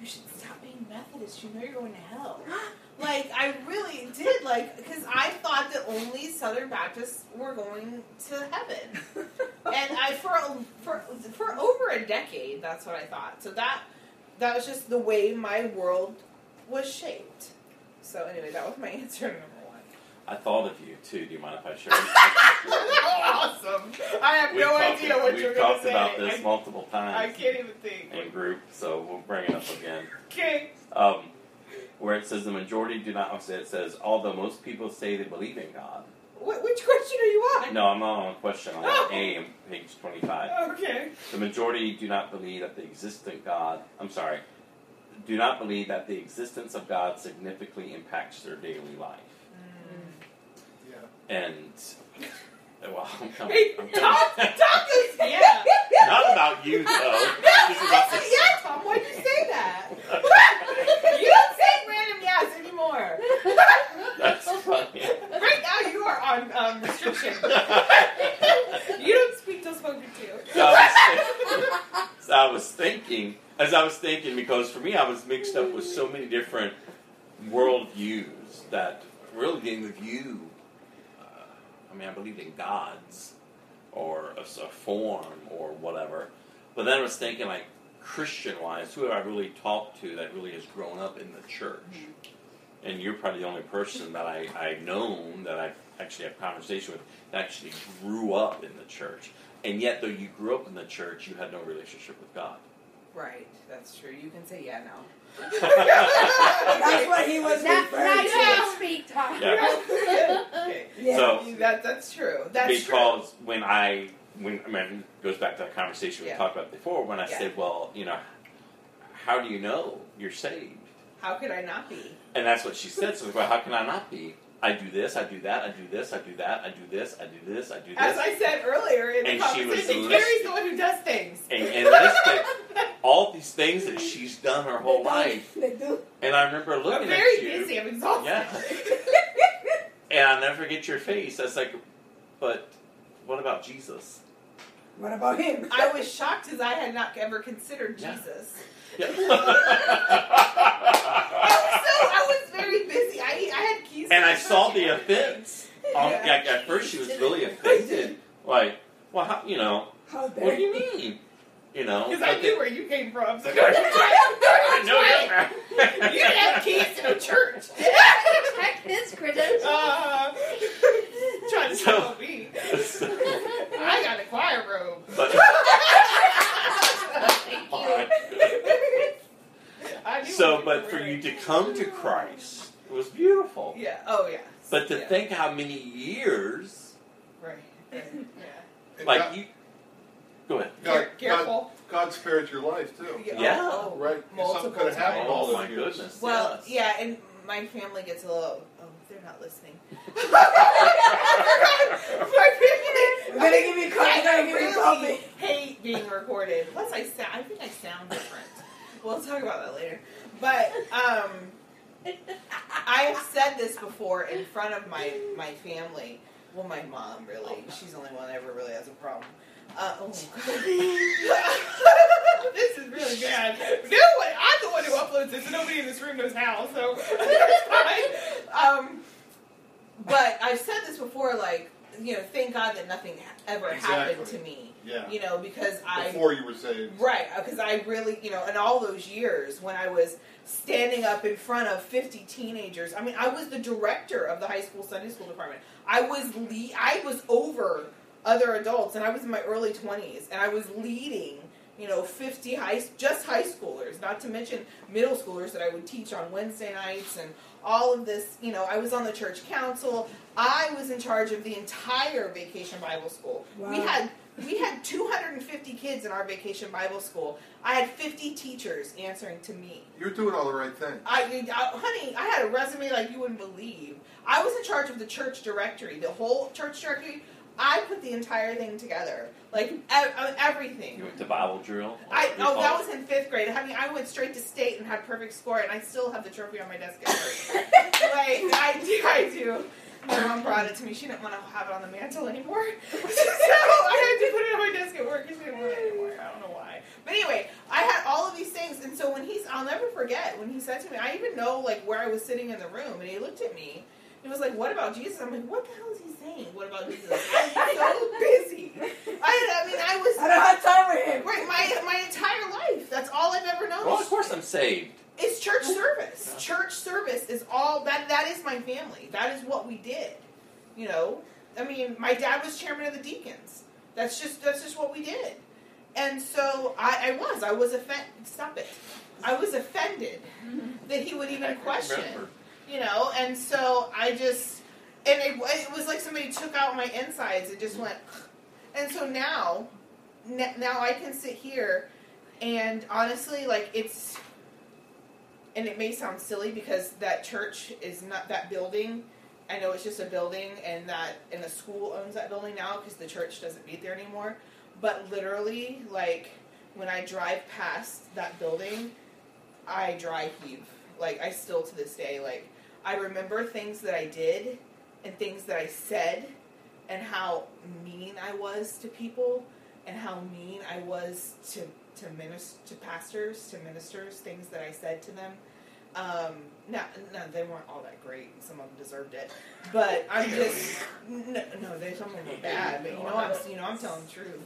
"You should stop being Methodist. You know you're going to hell." like I really did, like because I thought that only Southern Baptists were going to heaven, and I for for for over a decade that's what I thought. So that that was just the way my world was shaped. So anyway, that was my answer to number one. I thought of you too. Do you mind if I share? awesome. I have We've no talked- idea what you're going to say. We've talked about this I, multiple I can't even think. in group, so we'll bring it up again. Okay. Um, where it says the majority do not. It says although most people say they believe in God. Wh- which question are you on? No, I'm not on a question. I'm on oh! A, page 25. Okay. The majority do not believe that the existent God. I'm sorry. Do not believe that the existence of God significantly impacts their daily life. Yeah. And well, I'm coming. Hey, I'm Tom, coming. Tom is, yeah. Not about you though. This is about the yeah, Tom, why'd you say that? you don't say random yes anymore. That's funny. Right now you are on um, restriction. you don't speak till spoken to. So I, was thinking, so I was thinking, as I was thinking, because for me, I was mixed up with so many different worldviews that really didn't view. Uh, I mean, I believed in gods or a, a form or whatever, but then I was thinking, like Christian-wise, who have I really talked to that really has grown up in the church? Mm-hmm. And you're probably the only person that I, I've known that I actually have conversation with that actually grew up in the church. And yet, though you grew up in the church, you had no relationship with God. Right, that's true. You can say yeah now. That's what he was Now, referring now you to. can speak, Tom. Yeah. okay. Yeah. So- that, that's true. That's true. because when I, when I mean, it goes back to that conversation we Yeah. talked about before, when I Yeah. said, well, you know, how do you know you're saved? How could I not be? And that's what she said. So, well, how can I not be? I do this, I do that, I do this, I do that, I do this, I do this, I do this. As I said earlier in the And she was conversation, Carrie's the one who does things. and, and listed all these things that she's done her whole life. They do. And I remember I'm looking very at you. busy. I'm exhausted. Yeah. And I'll never forget your face. I was like, but what about Jesus? What about him? I was shocked because I had not ever considered Yeah. Jesus. Yeah. I was so I was very busy. I I had keys. and I saw phone. the offense. Um, Yeah. like, at first, she was really offended. Like, well, how, you know, How what do you mean? You know, Because I but knew then- where you came from. So I know You didn't have keys to no church. Check his credentials. Uh, trying to So- tell me. I got a choir robe. But, Thank you. I so, but were for you to come to Christ it was beautiful. Yeah. Oh yeah. But to yeah. think how many years, Right. right. Yeah. Like God, you, go ahead. God, Care- God, careful. God spared your life too. Yeah. Oh, Right. Multiple Something could have happened times. all Oh those my years. goodness. Well, yes. yeah, and my family gets a little. Oh, they're not listening. my family. We're gonna give you coffee. I We're gonna give you really coffee. hate being recorded. Plus, I sound. I think I sound different. We'll talk about that later. But um, I have said this before in front of my my family. Well, my mom really. She's the only one that ever really has a problem. Uh, oh, this is really bad. No one, I'm the one who uploads this, and nobody in this room knows how, so it's fine. Um, but I've said this before, like, you know, thank God that nothing ha- ever happened to me. Yeah. You know, because I Before you were saved. Right, because I really, you know, in all those years when I was standing up in front of 50 teenagers, I mean, I was the director of the high school Sunday school department. I was le- I was over other adults, and I was in my early 20s, and I was leading, you know, 50 high just high schoolers, not to mention middle schoolers that I would teach on Wednesday nights and all of this. You know, I was on the church council. I was in charge of the entire Vacation Bible School. We had we had 250 kids in our vacation Bible school. I had 50 teachers answering to me. You're doing all the right things. I, I, honey, I had a resume like you wouldn't believe. I was in charge of the church directory, the whole church directory. I put the entire thing together, like ev- uh, everything. You went to Bible drill. I We oh call that was in fifth grade. I mean, I went straight to state and had perfect score, and I still have the trophy on my desk. At work. like I do, I do. My mom brought it to me. She didn't want to have it on the mantle anymore, so I had to put it on my desk at work. 'cause She didn't want it anymore. I don't know why. But anyway, I had all of these things, and so when he's, I'll never forget when he said to me. I even know like where I was sitting in the room, and he looked at me. He was like, "What about Jesus?" I'm like, "What the hell is he saying? What about Jesus?" I'm so busy. I, I mean, I was I don't have time with him. Right, my my entire life. That's all I've ever known. Well, of course I'm saved. It's church service. Yeah. Church service is all that. That is my family. That is what we did. You know, I mean, my dad was chairman of the deacons. That's just that's just what we did. And so I, I was I was offended. Stop it. I was offended that he would even question. remember. You know, and so I just and it, it was like somebody took out my insides and just went. And so now, now I can sit here, and honestly, like it's, and it may sound silly because that church is not that building. I know it's just a building, and that and the school owns that building now because the church doesn't meet there anymore. But literally, like when I drive past that building, I dry heave. Like I still to this day, like I remember things that I did and things that I said and how mean I was to people and how mean I was to to minister to pastors, to ministers, things that I said to them. Um, no, no, they weren't all that great. Some of them deserved it, but I'm just no, no. They some of them were bad, but you know I'm you know I'm telling the truth.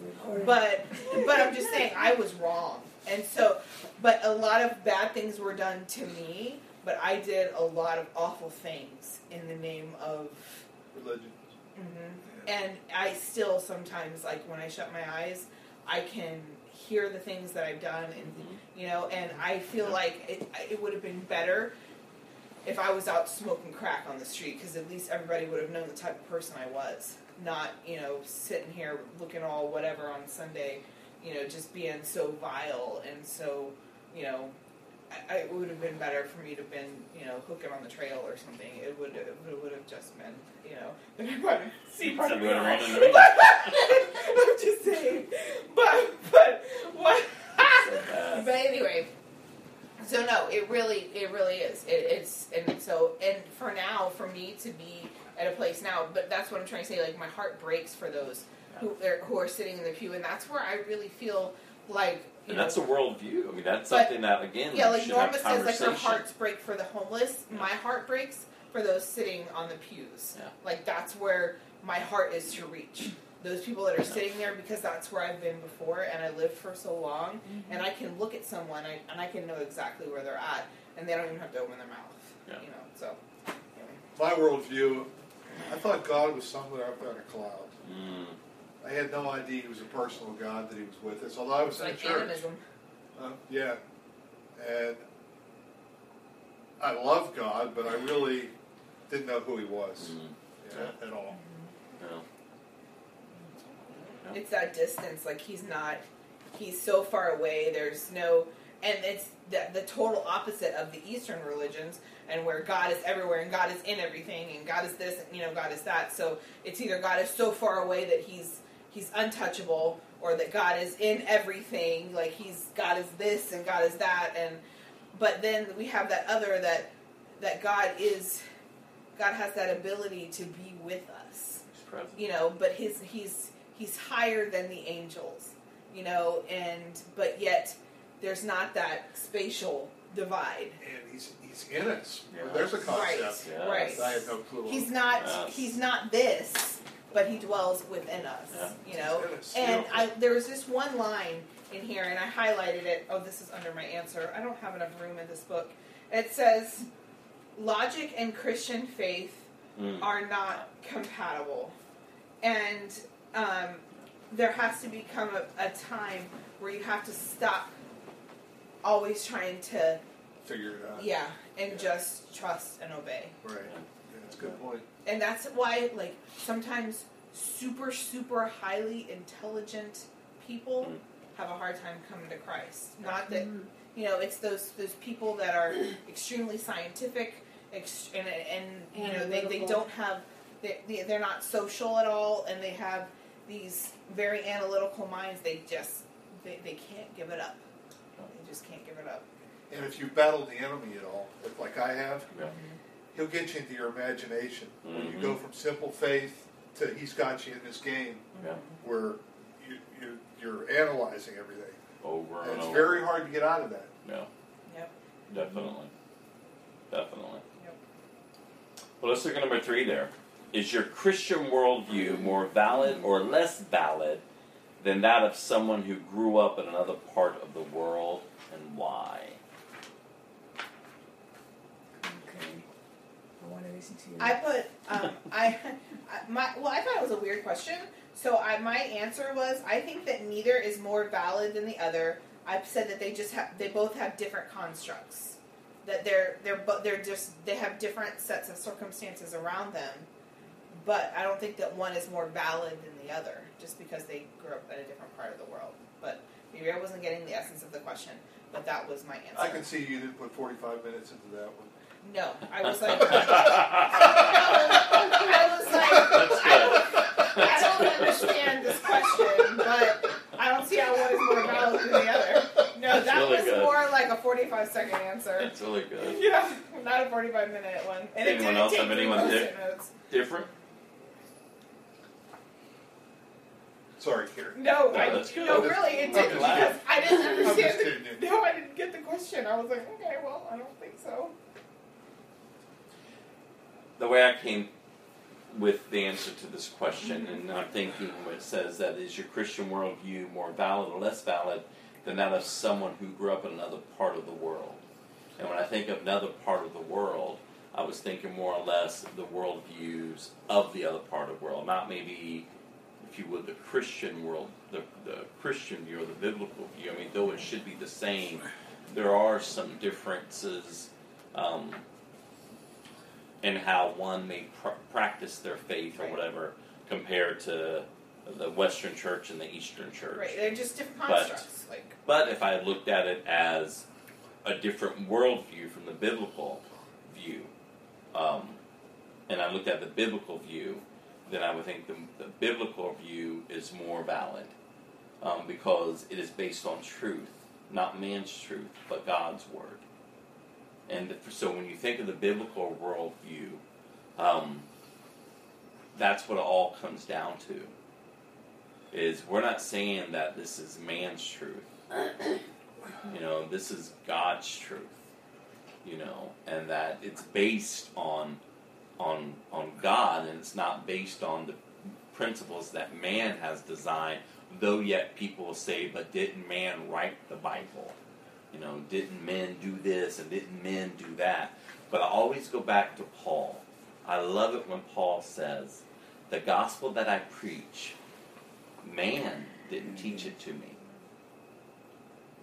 But but I'm just saying I was wrong, and so but a lot of bad things were done to me. But I did a lot of awful things in the name of Religion. hmm And I still sometimes, like when I shut my eyes, I can hear the things that I've done, and you know, and I feel like it, it would have been better if I was out smoking crack on the street, because at least everybody would have known the type of person I was, not you know sitting here looking all whatever on Sunday, you know, just being so vile and so you know. I, I, it would have been better for me to have been, you know, hooking on the trail or something. It would have, it would have just been, you know, then I might have seen part of You me. would've all. ran into me. I'm just saying, but but what? So but anyway, so no, it really, it really is. It, it's and so and for now, for me to be at a place now, but that's what I'm trying to say. Like my heart breaks for those who are, who are sitting in the pew, and that's where I really feel like you And know. that's a worldview. I mean, that's But- something that again yeah, like Norma says, like her hearts break for the homeless. My heart breaks for those sitting on the pews. Yeah. Like that's where my heart is to reach. Those people that are sitting there because that's where I've been before and I lived for so long and I can look at someone I, and I can know exactly where they're at and they don't even have to open their mouth. Yeah. You know, so anyway. My worldview, I thought God was somewhere up on a cloud. Mm. I had no idea he was a personal God that he was with us, although I was It's in like a church. animism. Uh, yeah. And I love God, but I really didn't know who he was Mm. yeah, at all. No. Yeah. It's that distance. Like he's not. He's so far away. There's no. And it's the, the total opposite of the Eastern religions, and where God is everywhere and God is in everything, and God is this, and you know, God is that. So it's either God is so far away that he's he's untouchable, or that God is in everything. Like he's God is this and God is that, and but then we have that other that that God is God has that ability to be with us He's present. you know but his he's he's higher than the angels, you know, and but yet there's not that spatial divide. And he's he's in us. Yeah. There's a Right, concept. Yeah. right. I had no clue. He's not Yes. he's not this, but he dwells within us, Yeah. you know. He's in us. And Beautiful. I there was this one line in here, and I highlighted it. Oh, this is under my answer. I don't have enough room in this book. It says, "Logic and Christian faith Mm. are not compatible, and um, there has to become a, a time where you have to stop always trying to, Figure it out. yeah, and just trust and obey." Right. Yeah, that's a good point. and that's why like sometimes super super highly intelligent people Mm. have a hard time coming to christ not that you know it's those those people that are extremely scientific ex- and, and you know they, they don't have they, they, they're not social at all and they have these very analytical minds they just they, they can't give it up they just can't give it up And if you battle the enemy at all, if like I have, Yeah. He'll get you into your imagination. When you go mm-hmm. from simple faith to he's got you in this game Yeah. where you, you, you're analyzing everything. Over And and it's over. very hard to get out of that. Yeah. Yep. Definitely. Definitely. Yep. Well, let's look at number three there. Is your Christian worldview more valid or less valid than that of someone who grew up in another part of the world and why? Okay. I want to listen to you. I put um, I, I my well I thought it was a weird question. So I my answer was I think that neither is more valid than the other. I've said that they just have they both have different constructs. That they're they're but they're just they have different sets of circumstances around them. But I don't think that one is more valid than the other just because they grew up in a different part of the world. But maybe I wasn't getting the essence of the question. But that was my answer. I can see you didn't put 45 minutes into that one. No, I was like, That's I was like, good. I don't understand this question, but I don't see how one is more valid than the other. No, That's that really was good. more like a 45 second answer. That's really good. Yeah, not a 45 minute one. And it Anyone didn't else have anyone post-it notes. Different? Sorry, Carrie. No, No, I, no, really, it didn't just because. I didn't understand. The, no, I didn't get the question. I was like, okay, well, I don't think so. The way I came with the answer to this question, and I'm thinking it says that is your Christian worldview more valid or less valid than that of someone who grew up in another part of the world? And when I think of another part of the world, I was thinking more or less the worldviews of the other part of the world, not maybe, if you would, the Christian world, the, the Christian view or the biblical view. I mean, though it should be the same, there are some differences. Um, and how one may pr- practice their faith or Right. whatever compared to the Western Church and the Eastern Church. Right, they're just different But- constructs. like, But if I looked at it as a different worldview from the biblical view, um, and I looked at the biblical view, then I would think the, the biblical view is more valid um, because it is based on truth, not man's truth, but God's word. And so when you think of the biblical worldview, um, that's what it all comes down to. Is we're not saying that this is man's truth. You know, this is God's truth. You know, and that it's based on on on God and it's not based on the principles that man has designed, though yet people will say, but didn't man write the Bible? You know, didn't men do this and didn't men do that? But I always go back to Paul. I love it when Paul says, the gospel that I preach, man didn't teach it to me.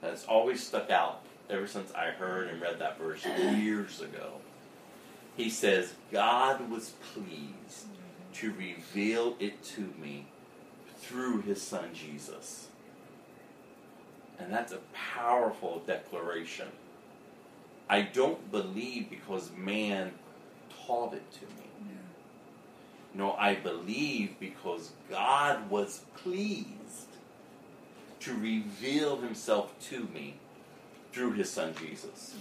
That's always stuck out ever since I heard and read that verse years ago. He says, God was pleased to reveal it to me through his son Jesus. And that's a powerful declaration. I don't believe because man taught it to me. No, I believe because God was pleased to reveal himself to me through his son Jesus.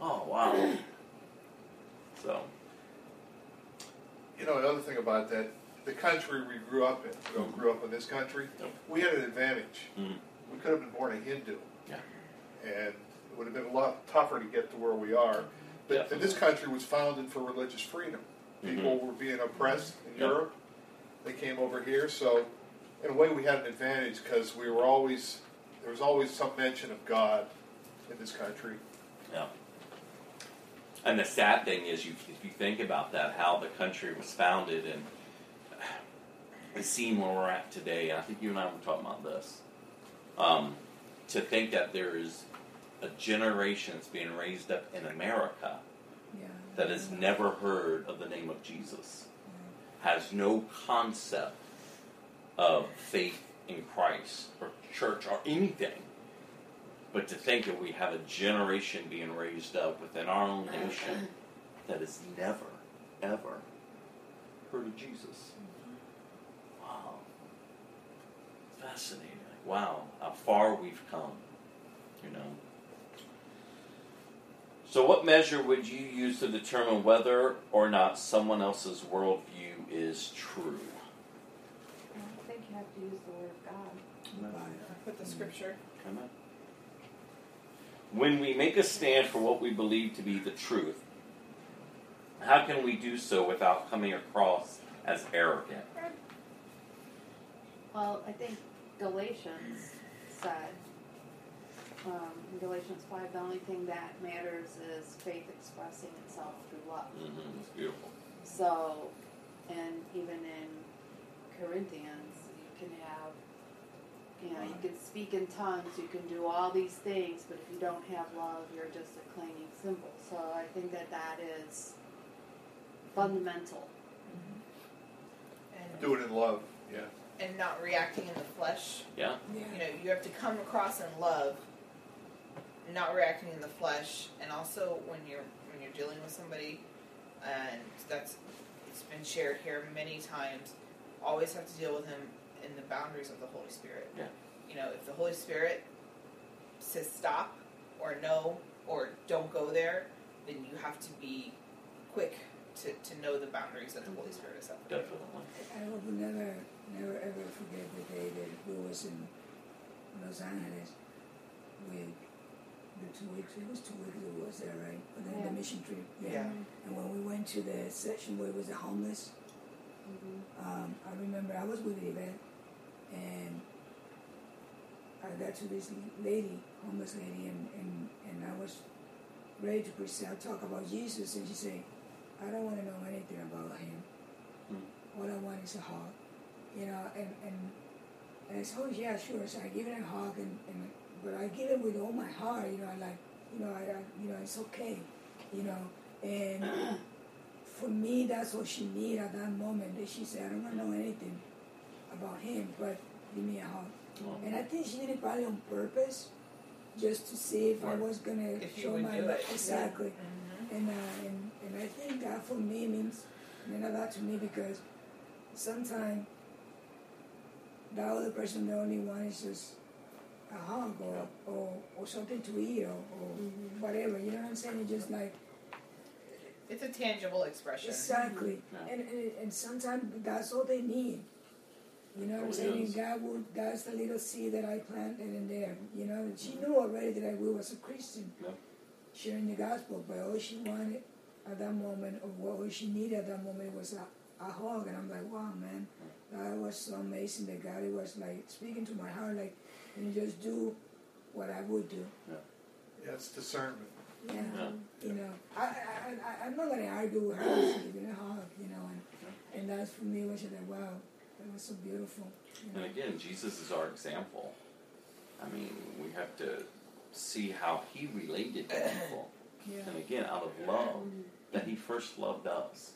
Oh, wow. So, You know, another thing about that, the country we grew up in, we all grew up in this country, Yep. we had an advantage. Mhm. We could have been born a Hindu. Yeah. And it would have been a lot tougher to get to where we are. But and this country was founded for religious freedom. People were being oppressed in Mm-hmm. Europe. They came over here, so in a way we had an advantage because we were always there was always some mention of God in this country. Yeah. And the sad thing is, you if you think about that, how the country was founded, and the scene where we're at today, and I think you and I were talking about this. Um, to think that there is a generation that's being raised up in America Yeah. that has never heard of the name of Jesus, has no concept of faith in Christ or church or anything. But to think that we have a generation being raised up within our own nation that has never, ever heard of Jesus. Wow. Fascinating. Like, wow, how far we've come. You know. So, what measure would you use to determine whether or not someone else's worldview is true? I think you have to use the word of God. Put the mm-hmm. scripture. Amen. When we make a stand for what we believe to be the truth, how can we do so without coming across as arrogant? Well, I think Galatians said, um, in Galatians 5, the only thing that matters is faith expressing itself through love. Mm-hmm. It's beautiful. So, and even in Corinthians, you can have, you know, you can speak in tongues, you can do all these things, but if you don't have love, you're just a clanging cymbal. So I think that that is fundamental. And, Do it in love. Yeah. And not reacting in the flesh. Yeah? You know, you have to come across in love, not reacting in the flesh, and also when you're when you're dealing with somebody, and that's it's been shared here many times. Always have to deal with him in the boundaries of the Holy Spirit. Yeah. You know, if the Holy Spirit says stop or no or don't go there, then you have to be quick to, to know the boundaries that the Holy mm-hmm. Spirit has set. for you. Definitely. I will never, never ever forget the day that we was in Los Angeles with the two weeks, it was two weeks it was there, right? For the, Yeah. the mission trip. Yeah. And when we went to the section where it was the homeless, hmm um, I remember I was with Yvette and I got to this lady, homeless lady, and, and, and I was ready to present, talk about Jesus, and she said, I don't want to know anything about him. Mm. All I want is a hug, you know, and, and, and I said, oh yeah, sure. So I give her a hug, and, and but I give it with all my heart, you know, I like, you know, I, I you know, it's okay, you know, and for me, that's what she needed at that moment. That she said, I don't want to know anything about him, but give me a hug. And I think she did it probably on purpose, just to see if I was gonna show my love. it. Exactly. Mhm. And, uh, and and I think that for me means meant a lot to me because sometimes the other person the only one is just a hug or, or, or something to eat or, or mm-hmm. whatever. You know what I'm saying? It's just like It's a tangible expression. exactly. Mm-hmm. Yeah. And, and and sometimes that's all they need. You know what I'm Oh, saying? yes. And God will that's the little seed that I planted in there. You know, and she mm-hmm. knew already that I was a Christian. Yeah. Sharing the gospel, but all she wanted at that moment or what all she needed at that moment was a, a hug and I'm like, Wow man, that was so amazing that God was like speaking to my heart like and just do what I would do. Yeah, it's discernment. Yeah. Yeah. You know, I, I, I, I'm not going to argue with her. Just give it a hug, you know, and, and that's for me, was like, wow, that was so beautiful. You And again, Jesus is our example. I mean, we have to see how he related to people. Yeah. And again, out of love, that he first loved us.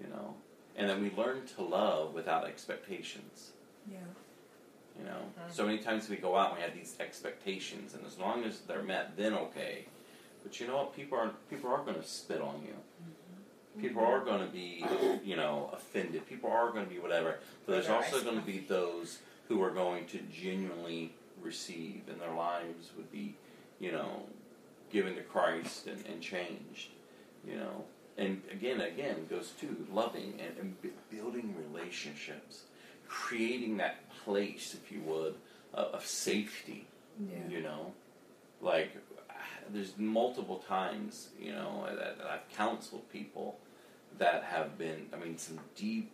You know? And that we learn to love without expectations. Yeah. You know? So many times we go out and we have these expectations, and as long as they're met, then okay. But you know what? People are people are going to spit on you. People are going to be, you know, offended. People are going to be whatever. But there's also going to be those who are going to genuinely receive, and their lives would be, you know, given to Christ and, and changed. You know, and again, again goes to loving and, and bu- building relationships, creating that place, if you would, of, of safety. Yeah. You know, like there's multiple times, you know, that, that I've counseled people that have been, I mean, some deep,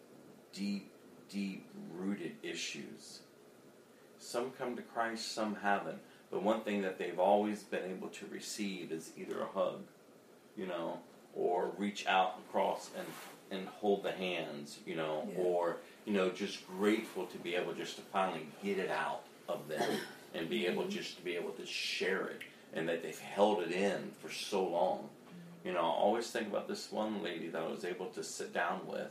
deep, deep rooted issues. Some come to Christ, some haven't. But one thing that they've always been able to receive is either a hug, you know, or reach out across and, and hold the hands, you know, Yeah. or, you know, just grateful to be able just to finally get it out of them and be able mm-hmm. just to be able to share it and that they've held it in for so long. You know, I always think about this one lady that I was able to sit down with,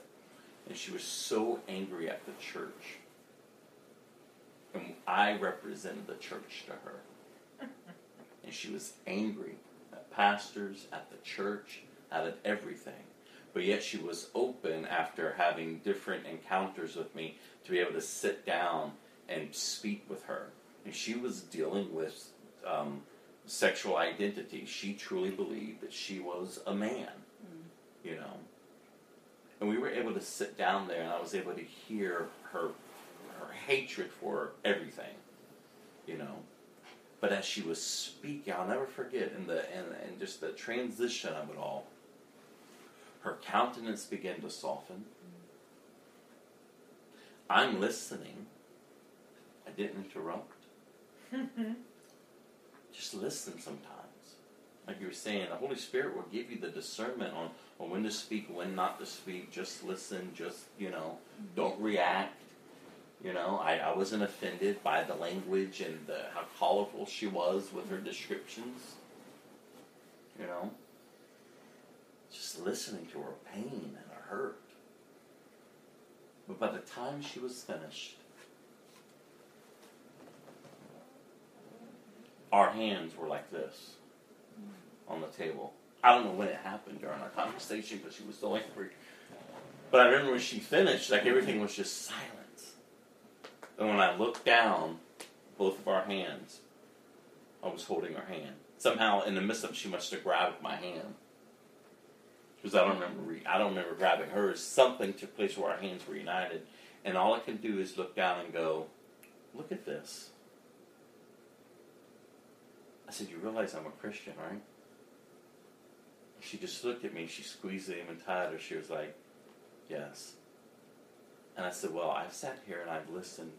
and she was so angry at the church. And I represented the church to her. And she was angry at pastors, at the church, at everything. But yet she was open after having different encounters with me to be able to sit down and speak with her. And she was dealing with um, sexual identity. She truly believed that she was a man, you know. And we were able to sit down there, and I was able to hear her her hatred for everything, you know. But as she was speaking, I'll never forget, in the and, and just the transition of it all, her countenance began to soften. I'm listening. I didn't interrupt. Just listen sometimes. Like you were saying, the Holy Spirit will give you the discernment on, on when to speak, when not to speak. Just listen, just, you know, don't react. You know, I, I wasn't offended by the language and the, how colorful she was with her descriptions. You know, listening to her pain and her hurt. But by the time she was finished, our hands were like this on the table. I don't know when it happened during our conversation but she was so angry. But I remember when she finished, like everything was just silence. And when I looked down, both of our hands, I was holding her hand. Somehow, in the midst of it, she must have grabbed my hand. Because I don't remember, re- I don't remember grabbing hers. Something took place where our hands were united, and all I can do is look down and go, "Look at this." I said, "You realize I'm a Christian, right?" She just looked at me. She squeezed it even tighter. She was like, "Yes." And I said, Well, I've sat here and I've listened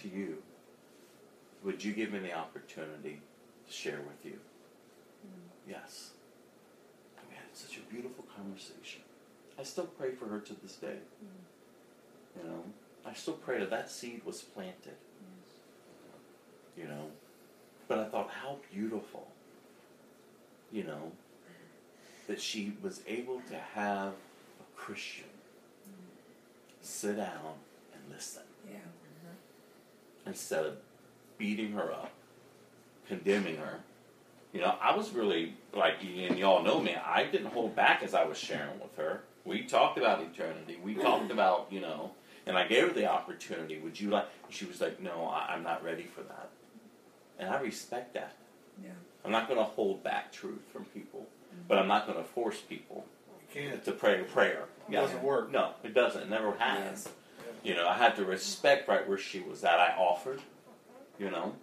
to you. Would you give me the opportunity to share with you? Mm. Yes. And we had such a beautiful conversation. I still pray for her to this day. Mm. You know, I still pray that that seed was planted. You know, but I thought, how beautiful, you know, that she was able to have a Christian mm. sit down and listen Yeah. Mm-hmm. instead of beating her up, condemning her. You know, I was really like, and y'all know me. I didn't hold back as I was sharing with her. We talked about eternity. We talked about, you know, and I gave her the opportunity. Would you like? She was like, No, I, I'm not ready for that. And I respect that. Yeah. I'm not going to hold back truth from people, mm-hmm. but I'm not going to force people can't. to pray a prayer. It doesn't work. No, it doesn't. It never has. You know, I had to respect right where she was at. I offered, you know.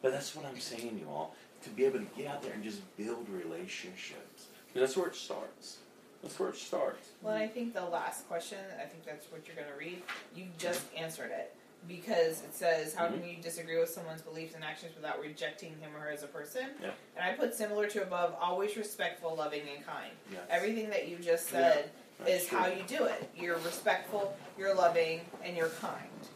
But that's what I'm saying, you all. To be able to get out there and just build relationships. That's where it starts. That's where it starts. Well, I think the last question, I think that's what you're going to read, you just answered it. Because it says, How can mm-hmm. you disagree with someone's beliefs and actions without rejecting him or her as a person? Yeah. And I put similar to above, always respectful, loving, and kind. Yes. Everything that you just said That's is true. how you do it. You're respectful, you're loving, and you're kind.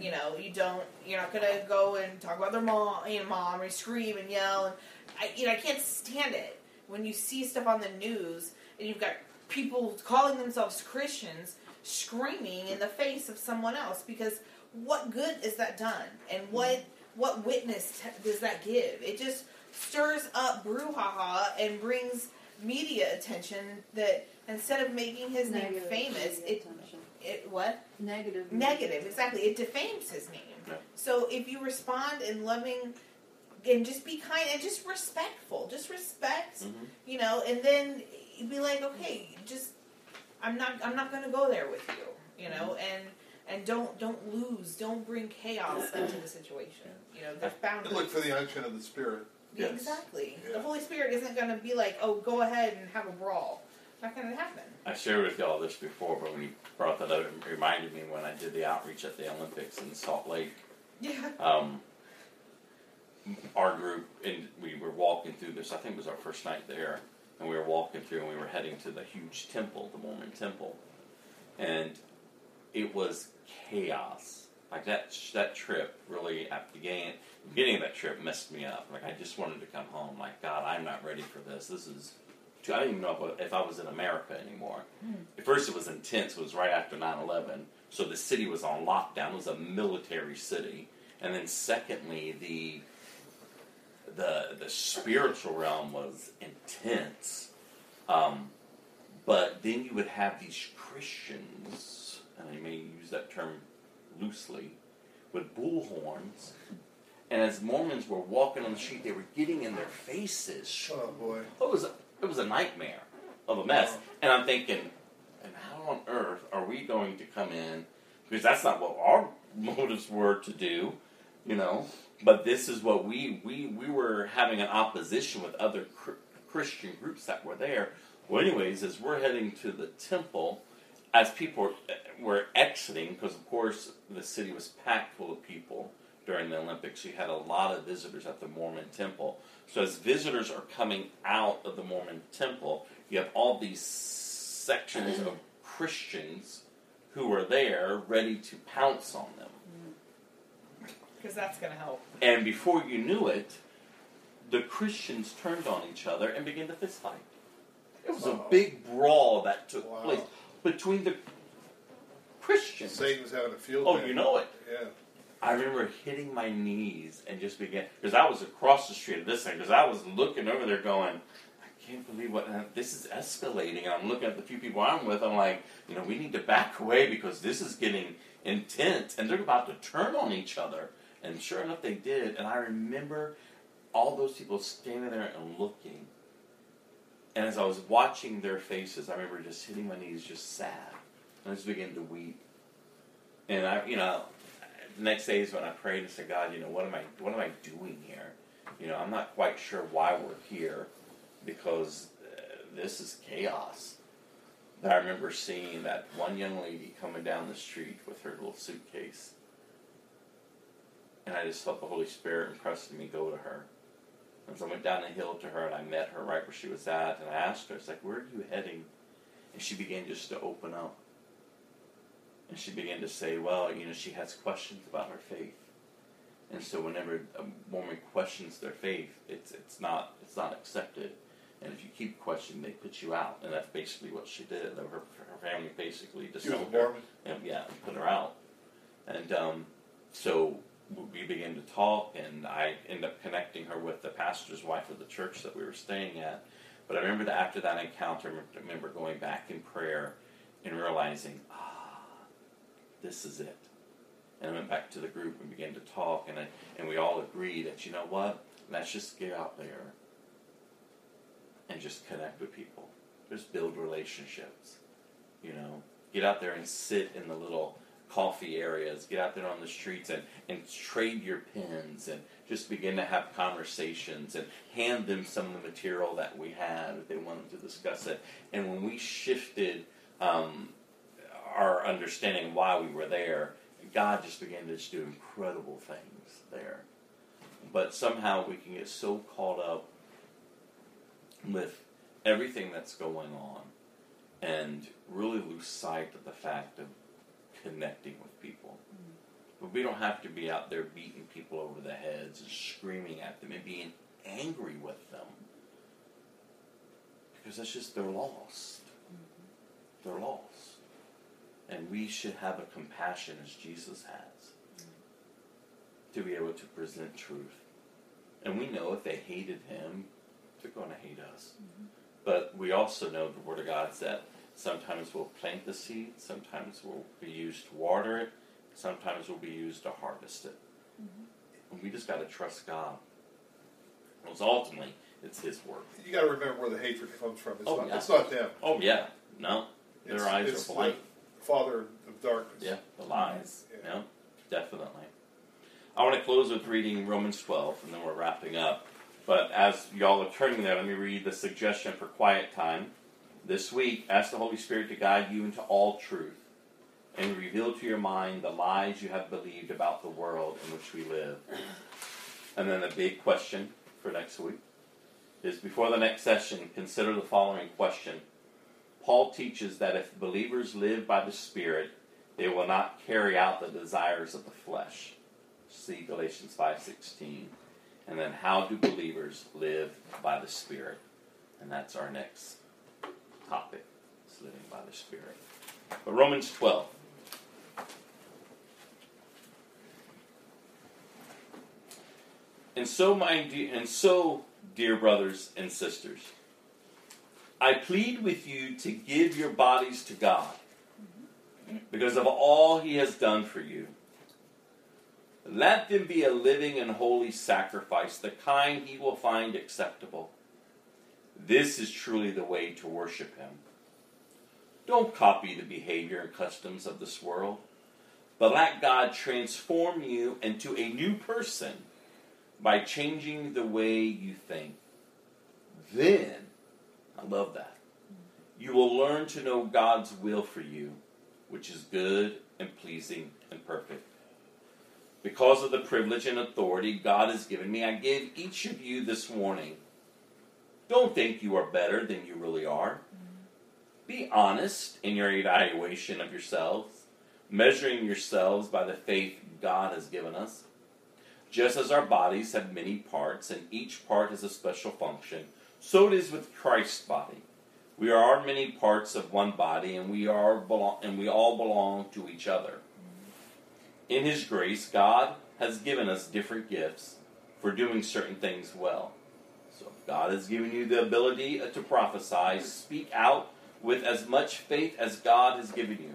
You know, you don't. You're not gonna go and talk about their mom, you know, mom, or scream and yell. And I, you know, I can't stand it when you see stuff on the news and you've got people calling themselves Christians screaming in the face of someone else because what good is that done and what what witness t- does that give? It just stirs up brouhaha and brings media attention that instead of making his name famous, it attention. It what Negative. negative exactly it defames his name Yeah. so if you respond in loving and just be kind and just respectful just respect Mhm. you know and then be like okay just I'm not I'm not going to go there with you. You know, and and don't don't lose, don't bring chaos into the situation. You know, there's And boundaries. look for the unction of the Spirit. Yes. Exactly. Yeah. The Holy Spirit isn't going to be like, oh, go ahead and have a brawl. Not going to happen. I shared with y'all this before, but when you brought that up, it reminded me when I did the outreach at the Olympics in Salt Lake. Yeah. Um, our group, and we were walking through this. I think it was our first night there, and we were walking through, and we were heading to the huge temple, the Mormon temple, and it was chaos. Like that, that trip really at the beginning, beginning of that trip messed me up. Like I just wanted to come home. Like God, I'm not ready for this. This is. I don't even know if, I was in America anymore. At first, it was intense. It was right after 9/11, so the city was on lockdown. It was a military city, and then secondly, the the the spiritual realm was intense. Um, but then you would have these Christians, and I may use that term loosely, with bullhorns. And as Mormons were walking on the street, they were getting in their faces. Oh boy. It was it was a nightmare of a mess. And I'm thinking, and how on earth are we going to come in? Because that's not what our motives were to do, you know. But this is what we we we were having an opposition with other cr- Christian groups that were there. Well, anyways, as we're heading to the temple, as people were, were exiting, because of course the city was packed full of people during the Olympics. You had a lot of visitors at the Mormon temple. So as visitors are coming out of the Mormon temple, you have all these sections of Christians who are there ready to pounce on them. Because that's going to help. And before you knew it, the Christians turned on each other and began to fist fight. It was a big brawl that took Wow. place between the Christians. Satan's having a field Oh, day. you know it. Yeah. I remember hitting my knees and just began because I was across the street of this thing because I was looking over there going, I can't believe what uh, this is escalating. And I'm looking at the few people I'm with. I'm like, you know, we need to back away because this is getting intense and they're about to turn on each other. And sure enough, they did. And I remember all those people standing there and looking. And as I was watching their faces, I remember just hitting my knees, just sad. And I just began to weep. And I, you know, the next day is when I prayed and said, God, you know, what am I, what am I doing here? You know, I'm not quite sure why we're here because uh, this is chaos. But I remember seeing that one young lady coming down the street with her little suitcase. And I just felt the Holy Spirit impressing me go to her. And so I went down the hill to her and I met her right where she was at and I asked her, it's like, where are you heading? And she began just to open up. And she began to say, well, you know, she has questions about her faith. And so whenever a woman questions their faith, it's it's not it's not accepted. And if you keep questioning, they put you out. And that's basically what she did. Her, her family basically disowned her and yeah, put her out. And um, so we began to talk, and I ended up connecting her with the pastor's wife of the church that we were staying at. But I remember that after that encounter, I remember going back in prayer and realizing, ah, this is it. And I went back to the group and began to talk, and I, and we all agreed that you know what, let's just get out there and just connect with people, just build relationships. You know, get out there and sit in the little coffee areas, get out there on the streets and, and trade your pens and just begin to have conversations and hand them some of the material that we had if they wanted to discuss it. And when we shifted um, our understanding why we were there, God just began to just do incredible things there. But somehow we can get so caught up with everything that's going on and really lose sight of the fact of connecting with people. But we don't have to be out there beating people over the heads and screaming at them and being angry with them. Because that's just, they're lost. They're lost. And we should have a compassion as Jesus has to be able to present truth. And we know if they hated him, they're going to hate us. Mm-hmm. But we also know the Word of God is that sometimes we'll plant the seed, sometimes we'll be used to water it, sometimes we'll be used to harvest it. Mm-hmm. And we just got to trust God. Because ultimately, it's His work. You got to remember where the hatred comes from. It's, Oh, not, yeah. it's not them. Oh, yeah. No. Their It's- eyes it's are blind. The father of darkness. Yeah, the lies. Yeah. Yeah, definitely. I want to close with reading Romans 12, and then we're wrapping up. But as y'all are turning there, let me read the suggestion for quiet time. This week, ask the Holy Spirit to guide you into all truth and reveal to your mind the lies you have believed about the world in which we live. And then the big question for next week is before the next session, consider the following question. Paul teaches that if believers live by the Spirit, they will not carry out the desires of the flesh. See Galatians 5:16. And then how do believers live by the Spirit? And that's our next topic. Living by the Spirit. But Romans 12. And so my de- and so dear brothers and sisters, I plead with you to give your bodies to God because of all he has done for you. Let them be a living and holy sacrifice, the kind he will find acceptable. This is truly the way to worship him. Don't copy the behavior and customs of this world, but let God transform you into a new person by changing the way you think. Then, I love that, you will learn to know God's will for you, which is good and pleasing and perfect. Because of the privilege and authority God has given me, I give each of you this warning. Don't think you are better than you really are. Be honest in your evaluation of yourselves, measuring yourselves by the faith God has given us. Just as our bodies have many parts and each part has a special function, so it is with Christ's body. We are many parts of one body and we are and we all belong to each other. In his grace, God has given us different gifts for doing certain things well. So if God has given you the ability to prophesy, speak out with as much faith as God has given you.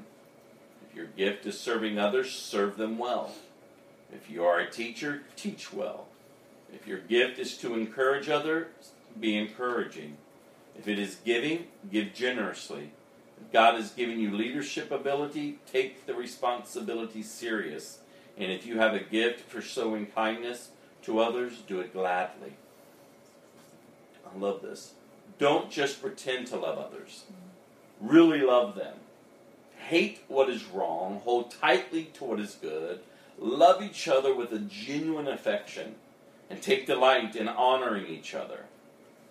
If your gift is serving others, serve them well. If you are a teacher, teach well. If your gift is to encourage others, be encouraging. If it is giving, give generously. If God has given you leadership ability, take the responsibility serious. And if you have a gift for showing kindness to others, do it gladly. I love this. Don't just pretend to love others. Really love them. Hate what is wrong. Hold tightly to what is good. Love each other with a genuine affection. And take delight in honoring each other.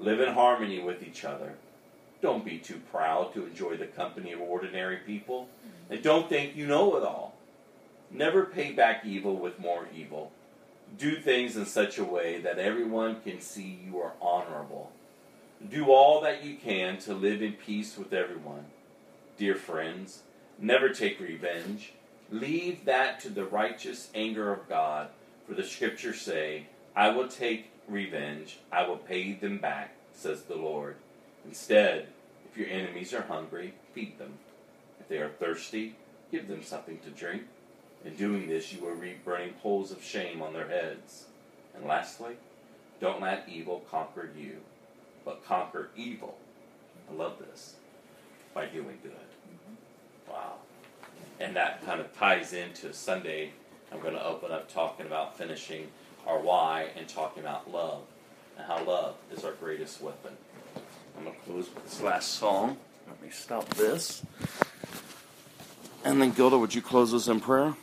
Live in harmony with each other. Don't be too proud to enjoy the company of ordinary people. And don't think you know it all. Never pay back evil with more evil. Do things in such a way that everyone can see you are honorable. Do all that you can to live in peace with everyone. Dear friends, never take revenge. Leave that to the righteous anger of God, for the scriptures say, I will take revenge, I will pay them back, says the Lord. Instead, if your enemies are hungry, feed them. If they are thirsty, give them something to drink. In doing this, you will reap burning coals of shame on their heads. And lastly, don't let evil conquer you, but conquer evil. I love this. By doing good. Wow. And that kind of ties into Sunday. I'm going to open up talking about finishing our why and talking about love and how love is our greatest weapon. I'm going to close with this last song. Let me stop this. And then, Gilda, would you close us in prayer?